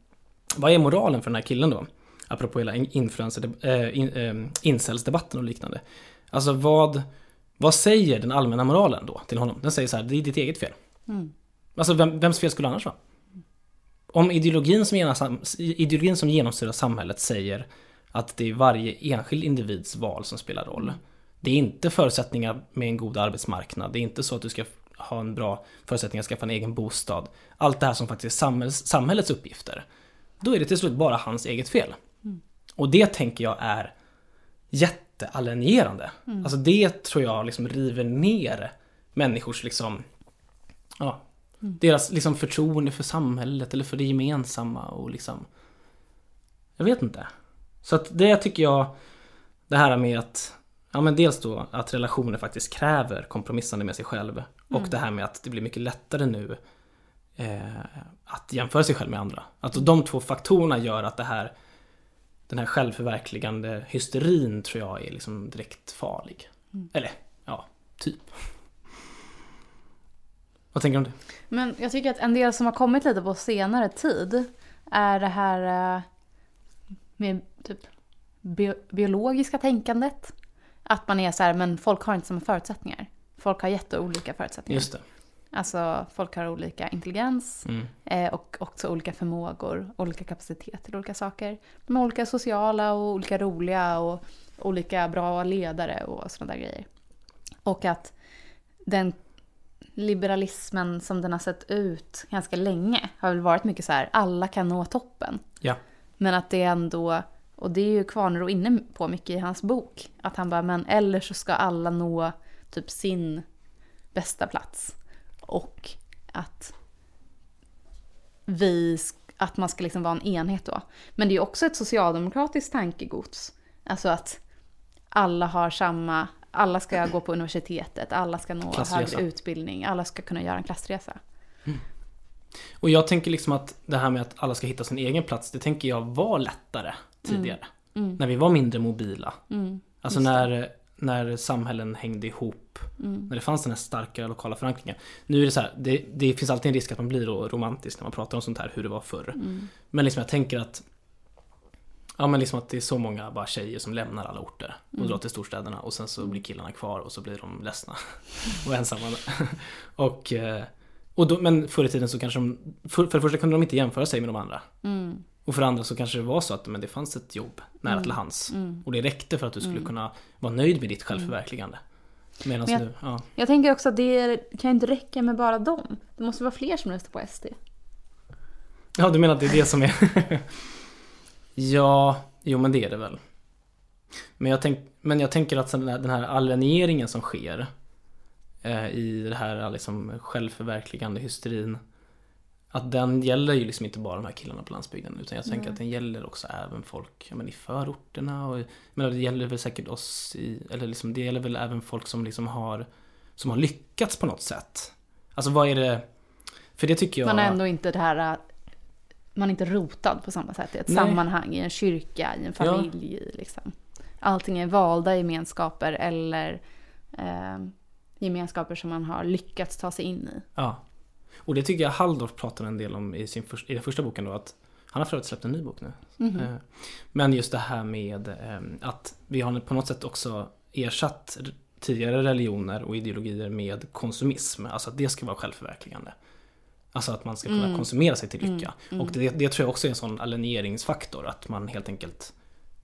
vad är moralen för den här killen då? Apropå hela influencer, äh, in, äh, incelsdebatten och liknande. Alltså vad, vad säger den allmänna moralen då till honom? Den säger så här, det är ditt eget fel. Mm. Alltså vem, vems fel skulle det annars vara? Om ideologin som, genom, ideologin som genomsyrar samhället säger att det är varje enskild individs val som spelar roll. Det är inte förutsättningar med en god arbetsmarknad. Det är inte så att du ska ha en bra förutsättning att skaffa en egen bostad. Allt det här som faktiskt är samhälls, samhällets uppgifter. Då är det till slut bara hans eget fel. Och det tänker jag är jättealienerande. Alltså det tror jag liksom river ner människors liksom ja, deras liksom förtroende för samhället eller för det gemensamma och liksom Jag vet inte. Så att det tycker jag Det här med att Ja men dels då att relationer faktiskt kräver kompromissande med sig själv och det här med att det blir mycket lättare nu eh, Att jämföra sig själv med andra. Att de två faktorerna gör att det här Den här självförverkligande hysterin tror jag är liksom direkt farlig. Eller ja, typ. Vad tänker du om det? Men jag tycker att en del som har kommit lite på senare tid är det här eh, med typ bio- biologiska tänkandet. Att man är så här, men folk har inte samma förutsättningar. Folk har jätteolika förutsättningar. Just det. Alltså folk har olika intelligens Mm. eh, och också olika förmågor, olika kapacitet till olika saker. De är olika sociala och olika roliga och olika bra ledare och sådana där grejer. Och att den liberalismen som den har sett ut ganska länge har väl varit mycket så här, alla kan nå toppen. Ja. Men att det ändå, och det är ju Kvarnero inne på mycket i hans bok, att han bara, men eller så ska alla nå typ sin bästa plats. Och att vi, att man ska liksom vara en enhet då. Men det är ju också ett socialdemokratiskt tankegods. Alltså att alla har samma, alla ska gå på universitetet, alla ska nå högre utbildning, alla ska kunna göra en klassresa. Och jag tänker liksom att det här med att alla ska hitta sin egen plats, det tänker jag var lättare tidigare. När vi var mindre mobila. alltså när, när samhällen hängde ihop. När det fanns den här starka lokala förankringen. Nu är det så här, det, det finns alltid en risk att man blir romantisk när man pratar om sånt här, hur det var förr. Men liksom jag tänker att Ja men liksom att det är så många bara tjejer som lämnar alla orter och drar till storstäderna och sen så blir killarna kvar och så blir de ledsna och ensamma. och, eh, och då, men förr i tiden så kanske de, för, för det första kunde de inte jämföra sig med de andra. Och för det andra så kanske det var så att men det fanns ett jobb nära till hands. Och det räckte för att du skulle kunna vara nöjd med ditt självförverkligande. Medan Men jag- nu, ja. Jag tänker också att det kan inte räcka med bara dem. Det måste vara fler som röstar på SD. Ja, du menar att det är det som är... ja, jo men det är det väl. Men jag, tänk, men jag tänker att den här, alieneringen som sker eh, i det här liksom självförverkligande hysterin att den gäller ju liksom inte bara de här killarna på landsbygden utan jag tänker att den gäller också även folk men i förorterna och men det gäller väl säkert oss i, eller liksom det gäller väl även folk som liksom har som har lyckats på något sätt. Alltså vad är det för det tycker jag Man är ändå inte det här... Man är inte rotad på samma sätt i ett Nej. sammanhang, i en kyrka, i en familj. i Liksom. Allting är valda gemenskaper eller eh, gemenskaper som man har lyckats ta sig in i. Ja. Och det tycker jag Halldorf pratar en del om i, sin först, i den första boken då. Att han har för övrigt släppt en ny bok nu. Eh, Men just det här med eh, att vi har på något sätt också ersatt tidigare religioner och ideologier med konsumism. Alltså att det ska vara självförverkligande. Alltså att man ska kunna konsumera sig till lycka. Och det, det tror jag också är en sån alieneringsfaktor. Att man helt enkelt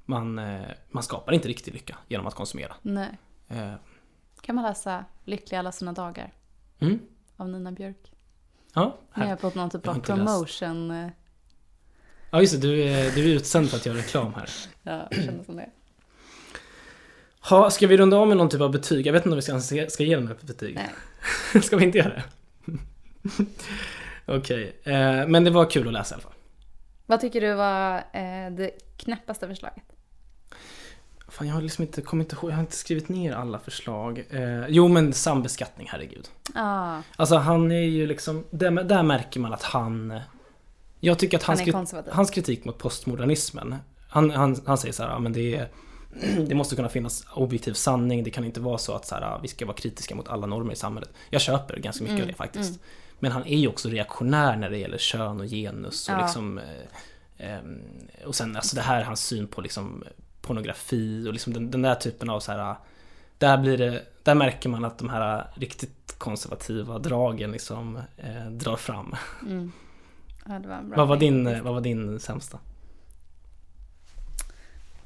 man, eh, man skapar inte riktig lycka genom att konsumera. Nej. Eh, kan man läsa Lyckliga alla sina dagar Mm. av Nina Björk. Ja, är här. jag på någon typ av läst. promotion. eh, ja, just det. Du är, du är utsänd för att göra reklam här. Ja, jag känner som det. Ha, ska vi runda av med någon typ av betyg? Jag vet inte om vi ska, ska ge den ett betyg. Nej. ska vi inte göra det? Okej, eh, men det var kul att läsa i alla fall. Vad tycker du var eh, det knäppaste förslaget? Fan, jag har liksom inte kommit ihåg, jag har inte skrivit ner alla förslag. Eh, jo, men sambeskattning, herregud. Ah, Alltså han är ju liksom, där, där märker man att han... Jag tycker att han hans, hans kritik mot postmodernismen, han, han, han säger så här, ja, men det är... Det måste kunna finnas objektiv sanning, det kan inte vara så att så här, vi ska vara kritiska mot alla normer i samhället. Jag köper ganska mycket Mm, av det faktiskt. mm. Men han är ju också reaktionär när det gäller kön och genus och Ja. liksom... Eh, ehm, och sen alltså det här är hans syn på liksom pornografi och liksom den, den där typen av så här... Där blir det, där märker man att de här riktigt konservativa dragen liksom eh, drar fram. Mm. Ja, var Vad var, din, faktiskt. vad var din sämsta?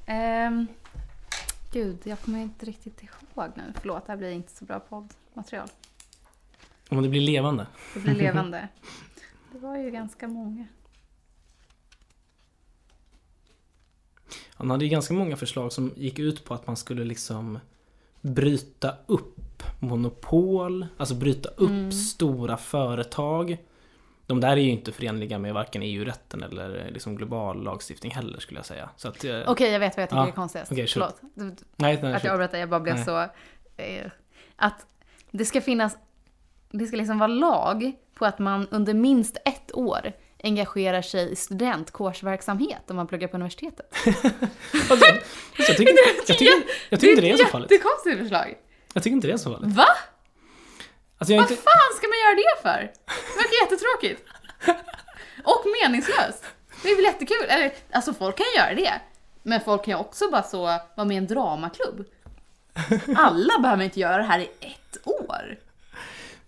Ehm, gud, jag kommer inte riktigt ihåg nu. Förlåt, det här blir inte så bra poddmaterial. Om det blir levande? Det blir levande. Det var ju ganska många. Han hade ju ganska många förslag som gick ut på att man skulle liksom bryta upp monopol, alltså bryta upp Mm. stora företag. De där är ju inte förenliga med varken EU-rätten eller liksom global lagstiftning heller skulle jag säga. Så att, eh, Okej, jag vet vad jag tycker Ja, är konstigast. shoot. Förlåt. Nej, nej, Att jag avbröt jag bara blev Nej. så... Eh, att det ska finnas... Det ska liksom vara lag på att man under minst ett år engagerar sig i studentkårsverksamhet om man pluggar på universitetet. Alltså, jag tycker, jag tycker, jag tycker inte det är så farligt. Det är ett jättekonstigt förslag. Jag tycker inte det är så farligt. Va? Alltså Vad inte, fan ska man göra det för? Det verkar jättetråkigt. Och meningslöst. Det är väl jättekul. Eller, alltså folk kan göra det. Men folk kan ju också bara så vara med i en dramaklubb. Alla behöver inte göra det här i ett år.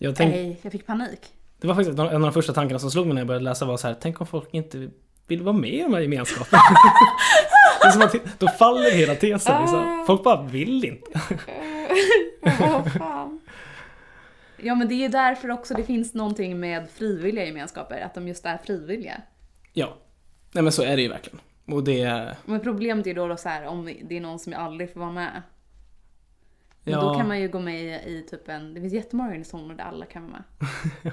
Jag tänkte, Nej, jag fick panik. det var faktiskt en av de första tankarna som slog mig när jag började läsa var så här, tänk om folk inte vill vara med i de här gemenskaperna. det är som att då faller hela tesen liksom. Folk bara vill inte. Vad fan. Ja men det är ju därför också det finns någonting med frivilliga gemenskaper, att de just är frivilliga. Ja, nej men så är det ju verkligen. Och det, Men problemet är då, då så här, om det är någon som aldrig får vara med. Men ja, då kan man ju gå med i, i typ en, det finns jättemånga organisationer där alla kan vara med.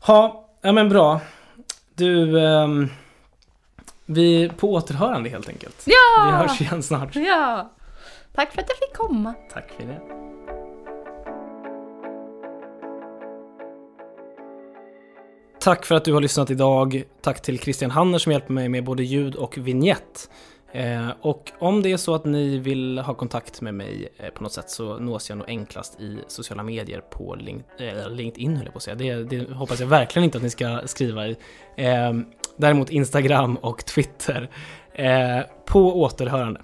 ha, ja men bra. Du, ehm, vi på återhörande helt enkelt. Ja! Vi hörs igen snart. Ja! Tack för att jag fick komma. Tack för det. Tack för att du har lyssnat idag. Tack till Christian Hanner som hjälper mig med både ljud och vignett. Eh, och om det är så att ni vill ha kontakt med mig eh, på något sätt så nås jag nog enklast i sociala medier på eh, LinkedIn höll jag på att säga. Det, det hoppas jag verkligen inte att ni ska skriva i. Däremot Instagram och Twitter. På återhörande.